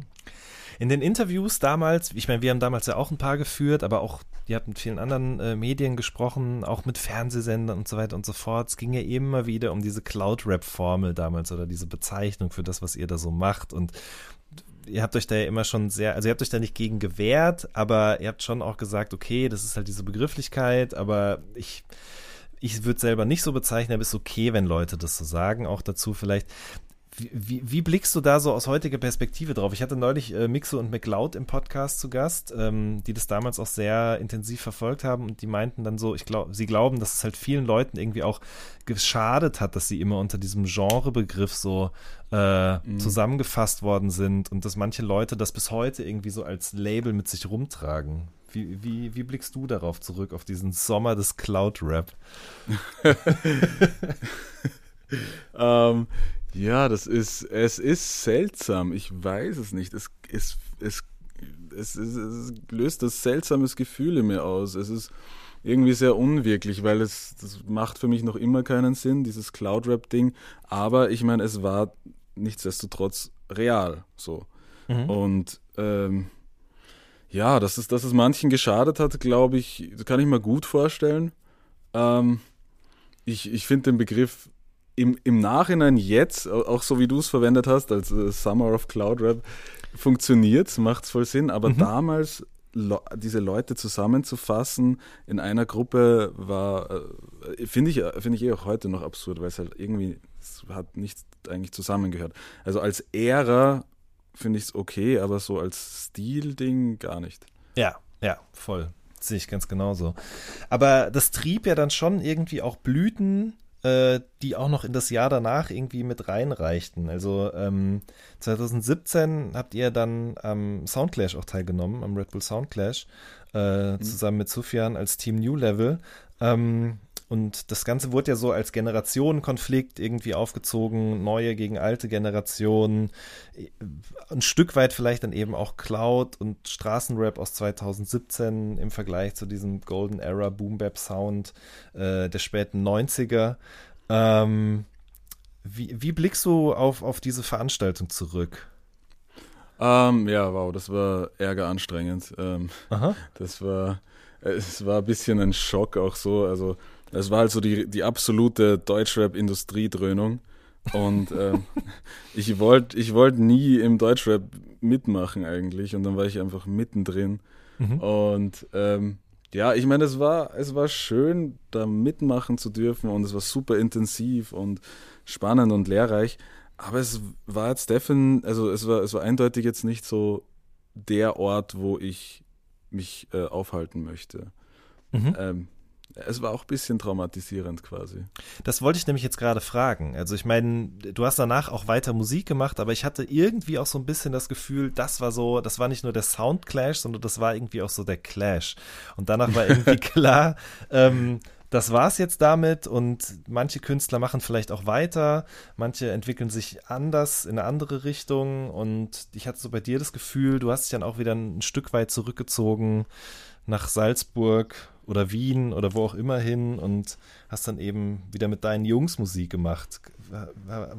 Speaker 2: In den Interviews damals, ich meine, wir haben damals ja auch ein paar geführt, aber auch, ihr habt mit vielen anderen äh, Medien gesprochen, auch mit Fernsehsendern und so weiter und so fort. Es ging ja immer wieder um diese Cloud-Rap-Formel damals oder diese Bezeichnung für das, was ihr da so macht. Und ihr habt euch da ja immer schon sehr, also ihr habt euch da nicht gegen gewehrt, aber ihr habt schon auch gesagt, okay, das ist halt diese Begrifflichkeit, aber ich ich würde selber nicht so bezeichnen, aber es ist okay, wenn Leute das so sagen. Auch dazu vielleicht, wie, wie, blickst du da so aus heutiger Perspektive drauf? Ich hatte neulich äh, Mixo und McLeod im Podcast zu Gast, ähm, die das damals auch sehr intensiv verfolgt haben und die meinten dann so, ich glaube, sie glauben, dass es halt vielen Leuten irgendwie auch geschadet hat, dass sie immer unter diesem Genrebegriff so äh, mhm. zusammengefasst worden sind und dass manche Leute das bis heute irgendwie so als Label mit sich rumtragen. Wie, wie, wie blickst du darauf zurück, auf diesen Sommer des Cloud-Rap?
Speaker 3: ähm, ja, das ist, es ist seltsam. Ich weiß es nicht. Es, es, es, es, es, löst das seltsames Gefühl in mir aus. Es ist irgendwie sehr unwirklich, weil es das macht für mich noch immer keinen Sinn, dieses Cloud-Rap-Ding. Aber ich meine, es war nichtsdestotrotz real so. Mhm. Und ähm, ja, dass es, dass es manchen geschadet hat, glaube ich, kann ich mir gut vorstellen. Ähm, ich ich finde den Begriff im, im Nachhinein jetzt, auch so wie du es verwendet hast, als äh, Summer of Cloud Rap, funktioniert, macht es voll Sinn, aber mhm. damals diese Leute zusammenzufassen in einer Gruppe war, äh, finde ich, finde ich eh auch heute noch absurd, weil es halt irgendwie, es hat nicht eigentlich zusammengehört. Also als Ära finde ich es okay, aber so als Stil-Ding gar nicht.
Speaker 2: Ja, ja, voll. Sehe ich ganz genauso. Aber das trieb ja dann schon irgendwie auch Blüten äh, die auch noch in das Jahr danach irgendwie mit reinreichten. Also ähm, 2017 habt ihr dann am Soundclash auch teilgenommen, am Red Bull Soundclash, äh, mhm. zusammen mit Sufjan als Team New Level. Ähm, und das Ganze wurde ja so als Generationenkonflikt irgendwie aufgezogen, neue gegen alte Generationen, ein Stück weit vielleicht dann eben auch Cloud und Straßenrap aus 2017 im Vergleich zu diesem Golden Era Boom Bap Sound äh, der späten 90er. Ähm, wie, wie blickst du auf, auf diese Veranstaltung zurück?
Speaker 3: Ähm, ja, wow, das war ärger anstrengend. Ähm, das war, es war ein bisschen ein Schock auch so. Also das war halt so die, die absolute Deutschrap-Industriedröhnung. Und ähm, ich wollte ich wollt nie im Deutschrap mitmachen eigentlich. Und dann war ich einfach mittendrin. Mhm. Und ähm, ja, ich meine, es war, es war schön, da mitmachen zu dürfen und es war super intensiv und spannend und lehrreich. Aber es war jetzt definitiv, also es war, es war eindeutig jetzt nicht so der Ort, wo ich mich äh, aufhalten möchte. Mhm. Ähm, es war auch ein bisschen traumatisierend quasi.
Speaker 2: Das wollte ich nämlich jetzt gerade fragen. Also ich meine, du hast danach auch weiter Musik gemacht, aber ich hatte irgendwie auch so ein bisschen das Gefühl, das war so, das war nicht nur der Soundclash, sondern das war irgendwie auch so der Clash. Und danach war irgendwie klar, ähm, das war's jetzt damit und manche Künstler machen vielleicht auch weiter, manche entwickeln sich anders in eine andere Richtung und ich hatte so bei dir das Gefühl, du hast dich dann auch wieder ein Stück weit zurückgezogen nach Salzburg oder Wien oder wo auch immer hin und hast dann eben wieder mit deinen Jungs Musik gemacht. War,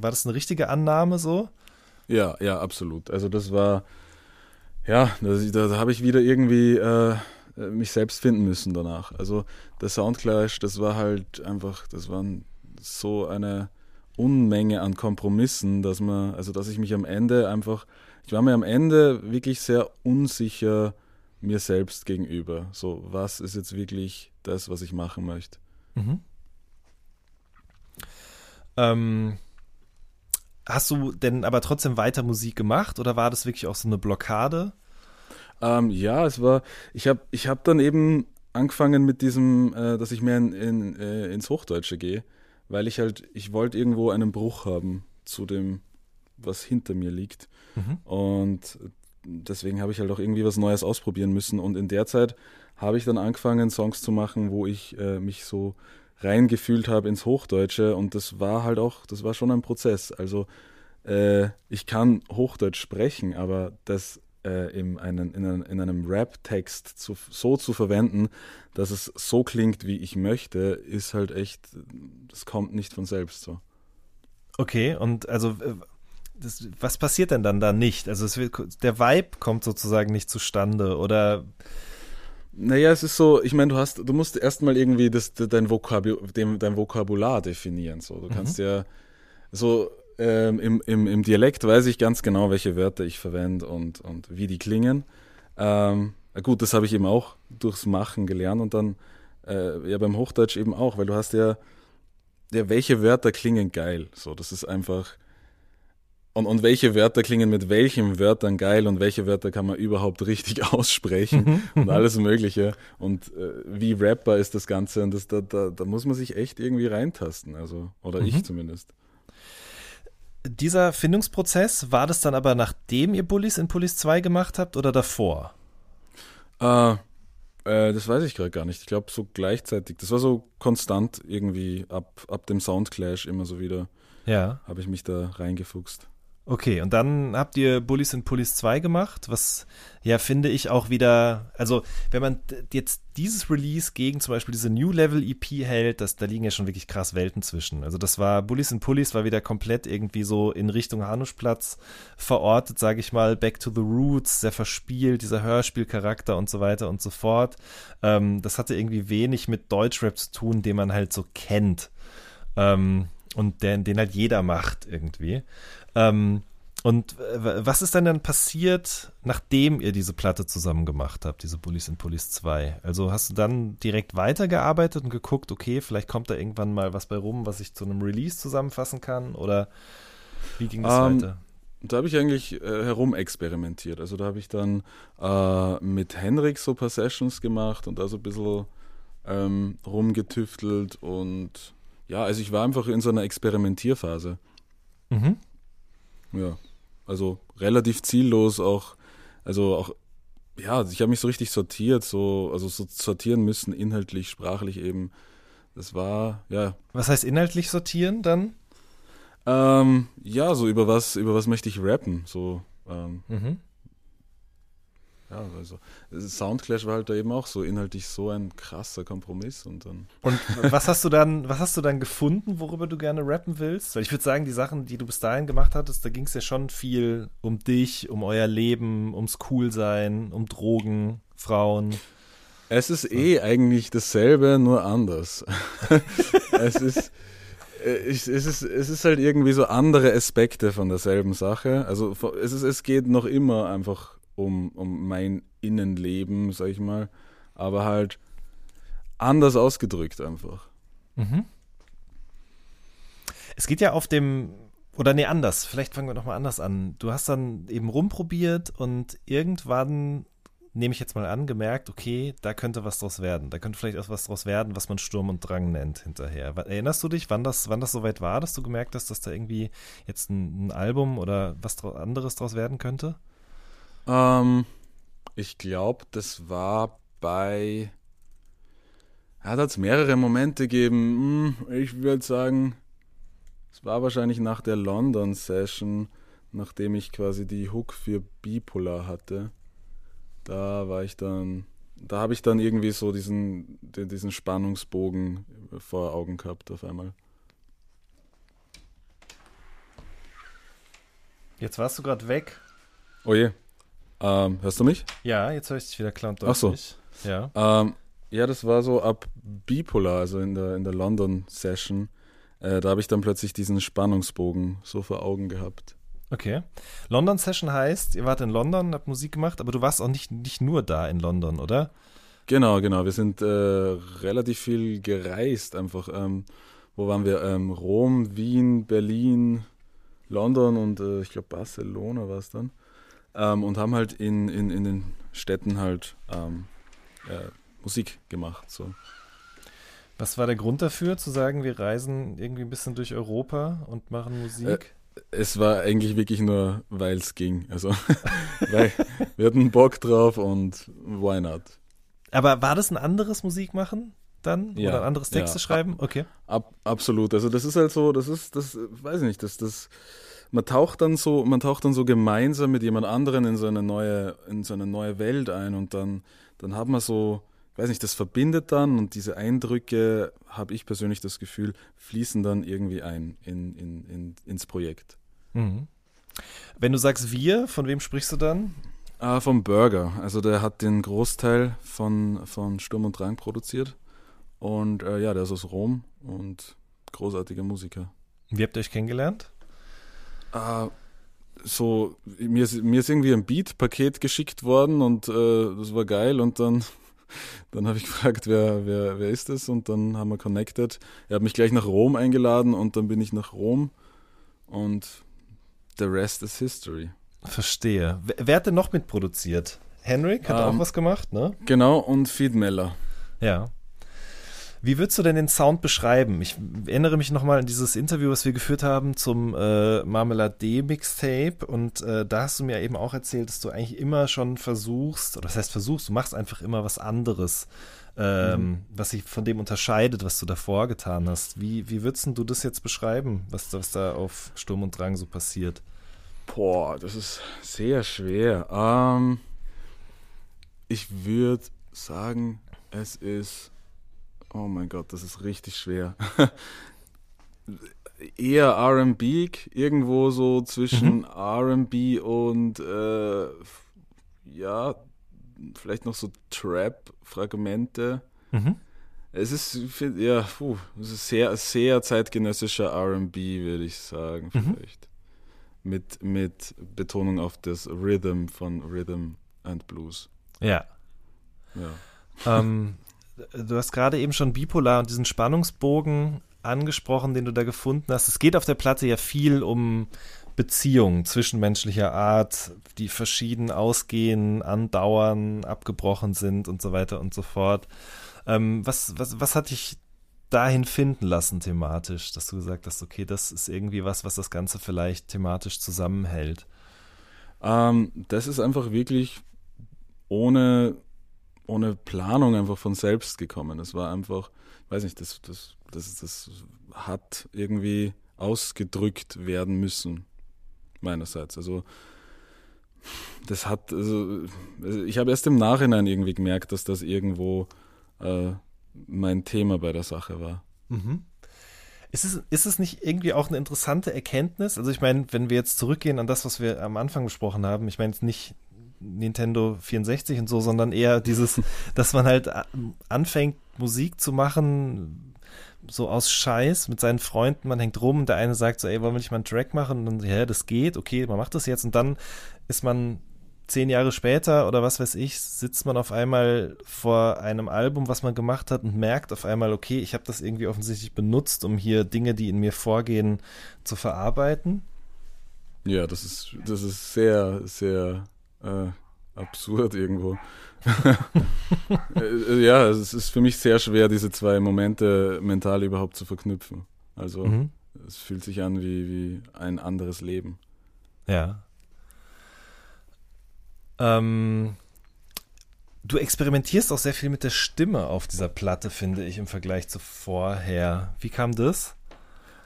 Speaker 2: war das eine richtige Annahme so?
Speaker 3: Ja, ja, absolut. Also das war, ja, da, habe ich wieder irgendwie äh, mich selbst finden müssen danach. Also der Soundclash, das war halt einfach, das waren so eine Unmenge an Kompromissen, dass man, also dass ich mich am Ende einfach, ich war mir am Ende wirklich sehr unsicher, mir selbst gegenüber. So, was ist jetzt wirklich das, was ich machen möchte? Mhm.
Speaker 2: Ähm, hast du denn aber trotzdem weiter Musik gemacht oder war das wirklich auch so eine Blockade?
Speaker 3: Ähm, ja, es war, ich habe ich hab dann eben angefangen mit diesem, äh, dass ich mehr in, in, äh, ins Hochdeutsche gehe, weil ich halt, ich wollte irgendwo einen Bruch haben zu dem, was hinter mir liegt. Mhm. Und deswegen habe ich halt auch irgendwie was Neues ausprobieren müssen. Und in der Zeit habe ich dann angefangen, Songs zu machen, wo ich äh, mich so reingefühlt habe ins Hochdeutsche. Und das war halt auch, das war schon ein Prozess. Also äh, ich kann Hochdeutsch sprechen, aber das äh, in, einen, in, einen, in einem Rap-Text zu, so zu verwenden, dass es so klingt, wie ich möchte, ist halt echt, das kommt nicht von selbst so.
Speaker 2: Okay, und also äh, das, was passiert denn dann da nicht? Also wird, der Vibe kommt sozusagen nicht zustande oder
Speaker 3: naja, es ist so, ich meine, du hast, du musst erstmal irgendwie das, dein, Vokabu, dein Vokabular definieren. So. Du kannst mhm. ja so ähm, im, im, im Dialekt weiß ich ganz genau, welche Wörter ich verwende und, und wie die klingen. Ähm, gut, das habe ich eben auch durchs Machen gelernt und dann äh, ja beim Hochdeutsch eben auch, weil du hast ja, ja, welche Wörter klingen geil. So, das ist einfach und, und welche Wörter klingen mit welchen Wörtern geil und welche Wörter kann man überhaupt richtig aussprechen mhm. und alles Mögliche. Und äh, wie rapper ist das Ganze? Und das, da, da, da muss man sich echt irgendwie reintasten. Also, oder mhm. ich zumindest.
Speaker 2: Dieser Findungsprozess, war das dann aber nachdem ihr Bullies in Bullies 2 gemacht habt oder davor?
Speaker 3: Äh, äh, das weiß ich gerade gar nicht. Ich glaube so gleichzeitig. Das war so konstant irgendwie ab, ab dem Soundclash immer so wieder. Ja. Habe ich mich da reingefuchst.
Speaker 2: Okay, und dann habt ihr Bullies and Pullies 2 gemacht, was ja, finde ich auch wieder, also wenn man jetzt dieses Release gegen zum Beispiel diese New Level EP hält, das, da liegen ja schon wirklich krass Welten zwischen. Also das war, Bullies and Pullies war wieder komplett irgendwie so in Richtung Hanuschplatz verortet, sage ich mal, Back to the Roots, sehr verspielt, dieser Hörspielcharakter und so weiter und so fort. Ähm, das hatte irgendwie wenig mit Deutschrap zu tun, den man halt so kennt. Ähm, und den, den halt jeder macht irgendwie. Ähm, Und äh, was ist denn dann passiert, nachdem ihr diese Platte zusammen gemacht habt, diese Bullies in Police 2? Also hast du dann direkt weitergearbeitet und geguckt, okay, vielleicht kommt da irgendwann mal was bei rum, was ich zu einem Release zusammenfassen kann? Oder wie ging das
Speaker 3: Ähm,
Speaker 2: weiter?
Speaker 3: Da habe ich eigentlich äh, herumexperimentiert. Also da habe ich dann äh, mit Henrik so ein paar Sessions gemacht und da so ein bisschen ähm, rumgetüftelt und ja, also ich war einfach in so einer Experimentierphase.
Speaker 2: Mhm.
Speaker 3: Ja, also relativ ziellos auch, also auch, ja, ich habe mich so richtig sortiert, so, also so sortieren müssen, inhaltlich, sprachlich eben. Das war, ja,
Speaker 2: Was heißt inhaltlich sortieren dann?
Speaker 3: ähm, ja, so über was, über was möchte ich rappen, so, ähm,
Speaker 2: Mhm.
Speaker 3: Ja, also Soundclash war halt da eben auch so inhaltlich so ein krasser Kompromiss und dann,
Speaker 2: Und was hast du dann, was hast du dann gefunden, worüber du gerne rappen willst? Weil ich würde sagen, die Sachen, die du bis dahin gemacht hattest, da ging es ja schon viel um dich, um euer Leben, ums Coolsein, um Drogen, Frauen.
Speaker 3: Es ist eh eigentlich dasselbe, nur anders. es ist äh, ich, es ist es ist halt irgendwie so andere Aspekte von derselben Sache. Also es ist es geht noch immer einfach um um mein Innenleben, sag ich mal, aber halt anders ausgedrückt einfach.
Speaker 2: Mhm. Es geht ja auf dem, oder nee, anders, vielleicht fangen wir nochmal anders an. Du hast dann eben rumprobiert und irgendwann, nehme ich jetzt mal an, gemerkt, okay, da könnte was draus werden. Da könnte vielleicht auch was draus werden, was man Sturm und Drang nennt hinterher. Erinnerst du dich, wann das, wann das soweit war, dass du gemerkt hast, dass da irgendwie jetzt ein, ein Album oder was anderes draus werden könnte?
Speaker 3: Ähm, ich glaube, das war bei. Ja, da hat es mehrere Momente gegeben. Hm, Ich würde sagen, es war wahrscheinlich nach der London-Session, nachdem ich quasi die Hook für Bipolar hatte. Da war ich dann. Da habe ich dann irgendwie so diesen, diesen Spannungsbogen vor Augen gehabt auf einmal.
Speaker 2: Jetzt warst du gerade weg.
Speaker 3: Oh je. Ähm, hörst du mich?
Speaker 2: Ja, jetzt höre ich dich wieder klar und
Speaker 3: Ach so.
Speaker 2: deutlich. Ja.
Speaker 3: Ähm, ja, das war so ab Bipolar, also in der, in der London-Session. Äh, da habe ich dann plötzlich diesen Spannungsbogen so vor Augen gehabt.
Speaker 2: Okay. London Session heißt, ihr wart in London, habt Musik gemacht, aber du warst auch nicht, nicht nur da in London, oder?
Speaker 3: Genau, genau. Wir sind äh, relativ viel gereist einfach. Ähm, wo waren wir? Ähm, Rom, Wien, Berlin, London und äh, ich glaube Barcelona war es dann. Ähm, und haben halt in, in, in den Städten halt ähm, äh, Musik gemacht. So.
Speaker 2: Was war der Grund dafür, zu sagen, wir reisen irgendwie ein bisschen durch Europa und machen Musik?
Speaker 3: Es war eigentlich wirklich nur, weil es ging. Also, weil wir hatten Bock drauf und why not?
Speaker 2: aber war das ein anderes Musikmachen dann?
Speaker 3: Ja,
Speaker 2: Oder ein anderes Texte
Speaker 3: ja.
Speaker 2: schreiben? Okay.
Speaker 3: Ab, absolut. Also das ist halt so, das ist, das äh, weiß ich nicht, das, das, man taucht dann so, man taucht dann so gemeinsam mit jemand anderen in so eine neue, in so eine neue Welt ein und dann, dann hat man so, weiß nicht, das verbindet dann und diese Eindrücke, habe ich persönlich das Gefühl, fließen dann irgendwie ein in, in, in, ins Projekt.
Speaker 2: Mhm. Wenn du sagst wir, von wem sprichst du dann?
Speaker 3: Ah, vom Burger. Also der hat den Großteil von, von Sturm und Drang produziert. Und äh, ja, der ist aus Rom und großartiger Musiker.
Speaker 2: Wie habt ihr euch kennengelernt?
Speaker 3: Ah, so, mir ist, mir ist irgendwie ein Beat-Paket geschickt worden und äh, das war geil und dann, dann habe ich gefragt, wer, wer, wer ist das und dann haben wir connected. Er hat mich gleich nach Rom eingeladen und dann bin ich nach Rom und the rest is history.
Speaker 2: Verstehe. Wer, hat denn noch mitproduziert? Henrik hat
Speaker 3: Ähm,
Speaker 2: auch was gemacht, ne?
Speaker 3: Genau, und Feed Meller.
Speaker 2: Ja. Wie würdest du denn den Sound beschreiben? Ich erinnere mich nochmal an dieses Interview, was wir geführt haben zum äh, Marmelade Mixtape und äh, da hast du mir eben auch erzählt, dass du eigentlich immer schon versuchst, oder das heißt versuchst, du machst einfach immer was anderes, ähm, was sich von dem unterscheidet, was du davor getan hast. Wie, wie würdest du das jetzt beschreiben, was, was da auf Sturm und Drang so passiert?
Speaker 3: Boah, das ist sehr schwer. Ähm, ich würde sagen, es ist. Oh mein Gott, das ist richtig schwer. Eher RB, irgendwo so zwischen RB und äh, ja, vielleicht noch so Trap-Fragmente.
Speaker 2: Mhm.
Speaker 3: Es ist, ja, puh, es ist sehr, sehr zeitgenössischer RB, würde ich sagen,
Speaker 2: Mhm.
Speaker 3: vielleicht. mit, mit Betonung auf das Rhythm von Rhythm and Blues.
Speaker 2: Ja.
Speaker 3: Ja.
Speaker 2: ähm, du hast gerade eben schon bipolar und diesen Spannungsbogen angesprochen, den du da gefunden hast. Es geht auf der Platte ja viel um Beziehungen zwischenmenschlicher Art, die verschieden ausgehen, andauern, abgebrochen sind und so weiter und so fort. Ähm, was, was, was hat dich dahin finden lassen thematisch, dass du gesagt hast, okay, das ist irgendwie was, was das Ganze vielleicht thematisch zusammenhält?
Speaker 3: Ähm, das ist einfach wirklich ohne, ohne Planung einfach von selbst gekommen. Es war einfach, weiß nicht, das, das, das, das hat irgendwie ausgedrückt werden müssen, meinerseits. Also das hat, also ich habe erst im Nachhinein irgendwie gemerkt, dass das irgendwo äh, mein Thema bei der Sache war.
Speaker 2: Mhm. Ist es, ist es nicht irgendwie auch eine interessante Erkenntnis? Also ich meine, wenn wir jetzt zurückgehen an das, was wir am Anfang besprochen haben, ich meine nicht Nintendo 64 und so, sondern eher dieses, dass man halt anfängt, Musik zu machen, so aus Scheiß mit seinen Freunden, man hängt rum und der eine sagt so, ey, wollen wir nicht mal einen Track machen? Und dann, ja, das geht, okay, man macht das jetzt und dann ist man zehn Jahre später oder was weiß ich, sitzt man auf einmal vor einem Album, was man gemacht hat und merkt auf einmal, okay, ich habe das irgendwie offensichtlich benutzt, um hier Dinge, die in mir vorgehen, zu verarbeiten.
Speaker 3: Ja, das ist, das ist sehr, sehr äh, absurd irgendwo. Äh, ja, es ist für mich sehr schwer, diese zwei Momente mental überhaupt zu verknüpfen. Also mhm. es fühlt sich an wie, wie ein anderes Leben.
Speaker 2: Ja. Ähm, du experimentierst auch sehr viel mit der Stimme auf dieser Platte, finde ich, im Vergleich zu vorher. Wie kam das?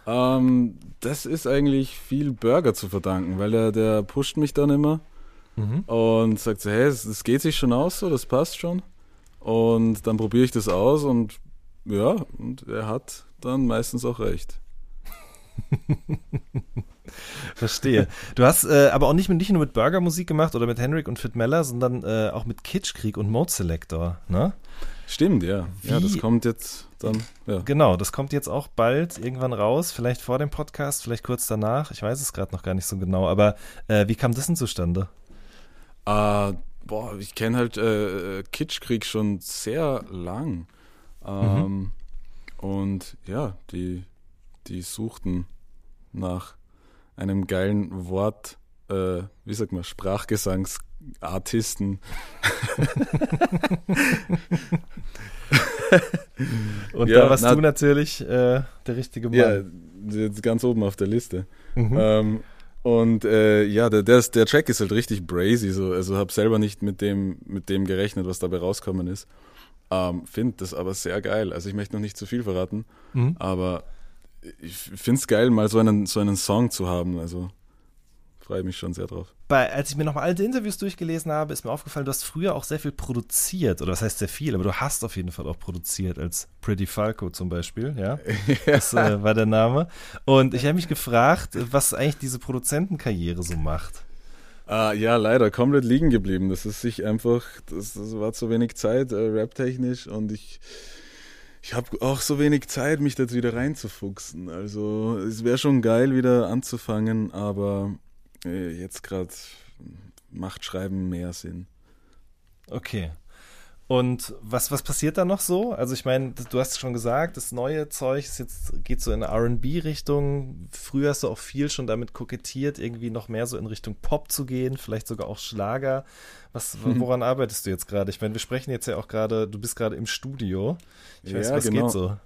Speaker 3: Ähm, das ist eigentlich viel Burger zu verdanken, weil er, der pusht mich dann immer mhm. und sagt so, hey, das geht sich schon aus so, das passt schon. Und dann probiere ich das aus und ja, und er hat dann meistens auch recht.
Speaker 2: Verstehe. Du hast äh, aber auch nicht, mit, nicht nur mit Burgermusik gemacht oder mit Henrik und Fit Meller, sondern äh, auch mit Kitschkrieg und Mode Selector, ne?
Speaker 3: Stimmt, ja. Wie, ja, das kommt jetzt dann. Ja.
Speaker 2: Genau, das kommt jetzt auch bald irgendwann raus, vielleicht vor dem Podcast, vielleicht kurz danach. Ich weiß es gerade noch gar nicht so genau, aber äh, wie kam das denn zustande?
Speaker 3: Uh, boah, ich kenne halt äh, Kitschkrieg schon sehr lang. Ähm, mhm. Und ja, die, die suchten nach einem geilen Wort, äh, wie sagt man, Sprachgesangsartisten.
Speaker 2: Und ja, da warst na, du natürlich äh, der richtige Mann.
Speaker 3: Ja, jetzt ganz oben auf der Liste. Mhm. Ähm, und äh, ja, der, der, der, Track ist halt richtig brazy. So. Also habe selber nicht mit dem, mit dem gerechnet, was dabei rauskommen ist. Ähm, Finde das aber sehr geil. Also ich möchte noch nicht zu viel verraten, mhm. aber ich finde es geil, mal so einen, so einen Song zu haben. Also freue mich schon sehr drauf.
Speaker 2: Bei, als ich mir nochmal alte Interviews durchgelesen habe, ist mir aufgefallen, du hast früher auch sehr viel produziert. Oder was heißt sehr viel, aber du hast auf jeden Fall auch produziert, als Pretty Falco zum Beispiel, ja. Das äh, war der Name. Und ich habe mich gefragt, was eigentlich diese Produzentenkarriere so macht.
Speaker 3: Ah, ja, leider komplett liegen geblieben. Das ist sich einfach, das, das war zu wenig Zeit, äh, raptechnisch und ich ich habe auch so wenig Zeit, mich da wieder reinzufuchsen. Also es wäre schon geil, wieder anzufangen, aber jetzt gerade macht Schreiben mehr Sinn.
Speaker 2: Okay. Und was, was passiert da noch so? Also ich meine, du hast schon gesagt, das neue Zeug ist jetzt, geht so in eine RB-Richtung. Früher hast du auch viel schon damit kokettiert, irgendwie noch mehr so in Richtung Pop zu gehen, vielleicht sogar auch Schlager. Was, woran arbeitest du jetzt gerade? Ich meine, wir sprechen jetzt ja auch gerade, du bist gerade im Studio. Ich weiß, ja, was genau. geht so?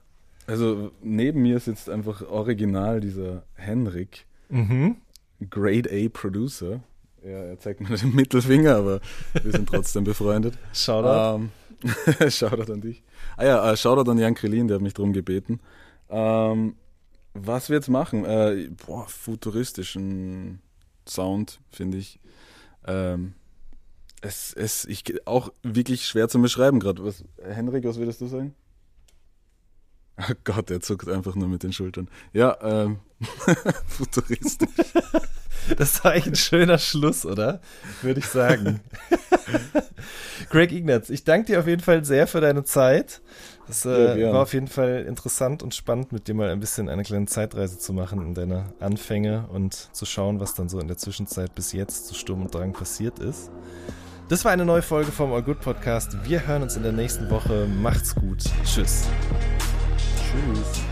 Speaker 3: Also neben mir sitzt einfach original dieser Henrik, mhm. Grade A Producer. Ja, er zeigt mir den Mittelfinger, aber wir sind trotzdem befreundet.
Speaker 2: Shoutout.
Speaker 3: Ähm, Shoutout an dich. Ah ja, äh, Shoutout an Jan Krillin, der hat mich darum gebeten. Ähm, was wir jetzt machen? Äh, boah, futuristischen Sound, finde ich. Ähm, es, es, ich, auch wirklich schwer zu beschreiben gerade. Was, Henrik, was würdest du sagen? Oh Gott, er zuckt einfach nur mit den Schultern. Ja, ähm, futuristisch.
Speaker 2: Das war eigentlich ein schöner Schluss, oder? Würde ich sagen. Greg Ignatz, ich danke dir auf jeden Fall sehr für deine Zeit. Es äh, ja, war auf jeden Fall interessant und spannend, mit dir mal ein bisschen eine kleine Zeitreise zu machen in deine Anfänge und zu schauen, was dann so in der Zwischenzeit bis jetzt zu Sturm und Drang passiert ist. Das war eine neue Folge vom All Good Podcast. Wir hören uns in der nächsten Woche. Macht's gut. Tschüss.
Speaker 3: Tschüss.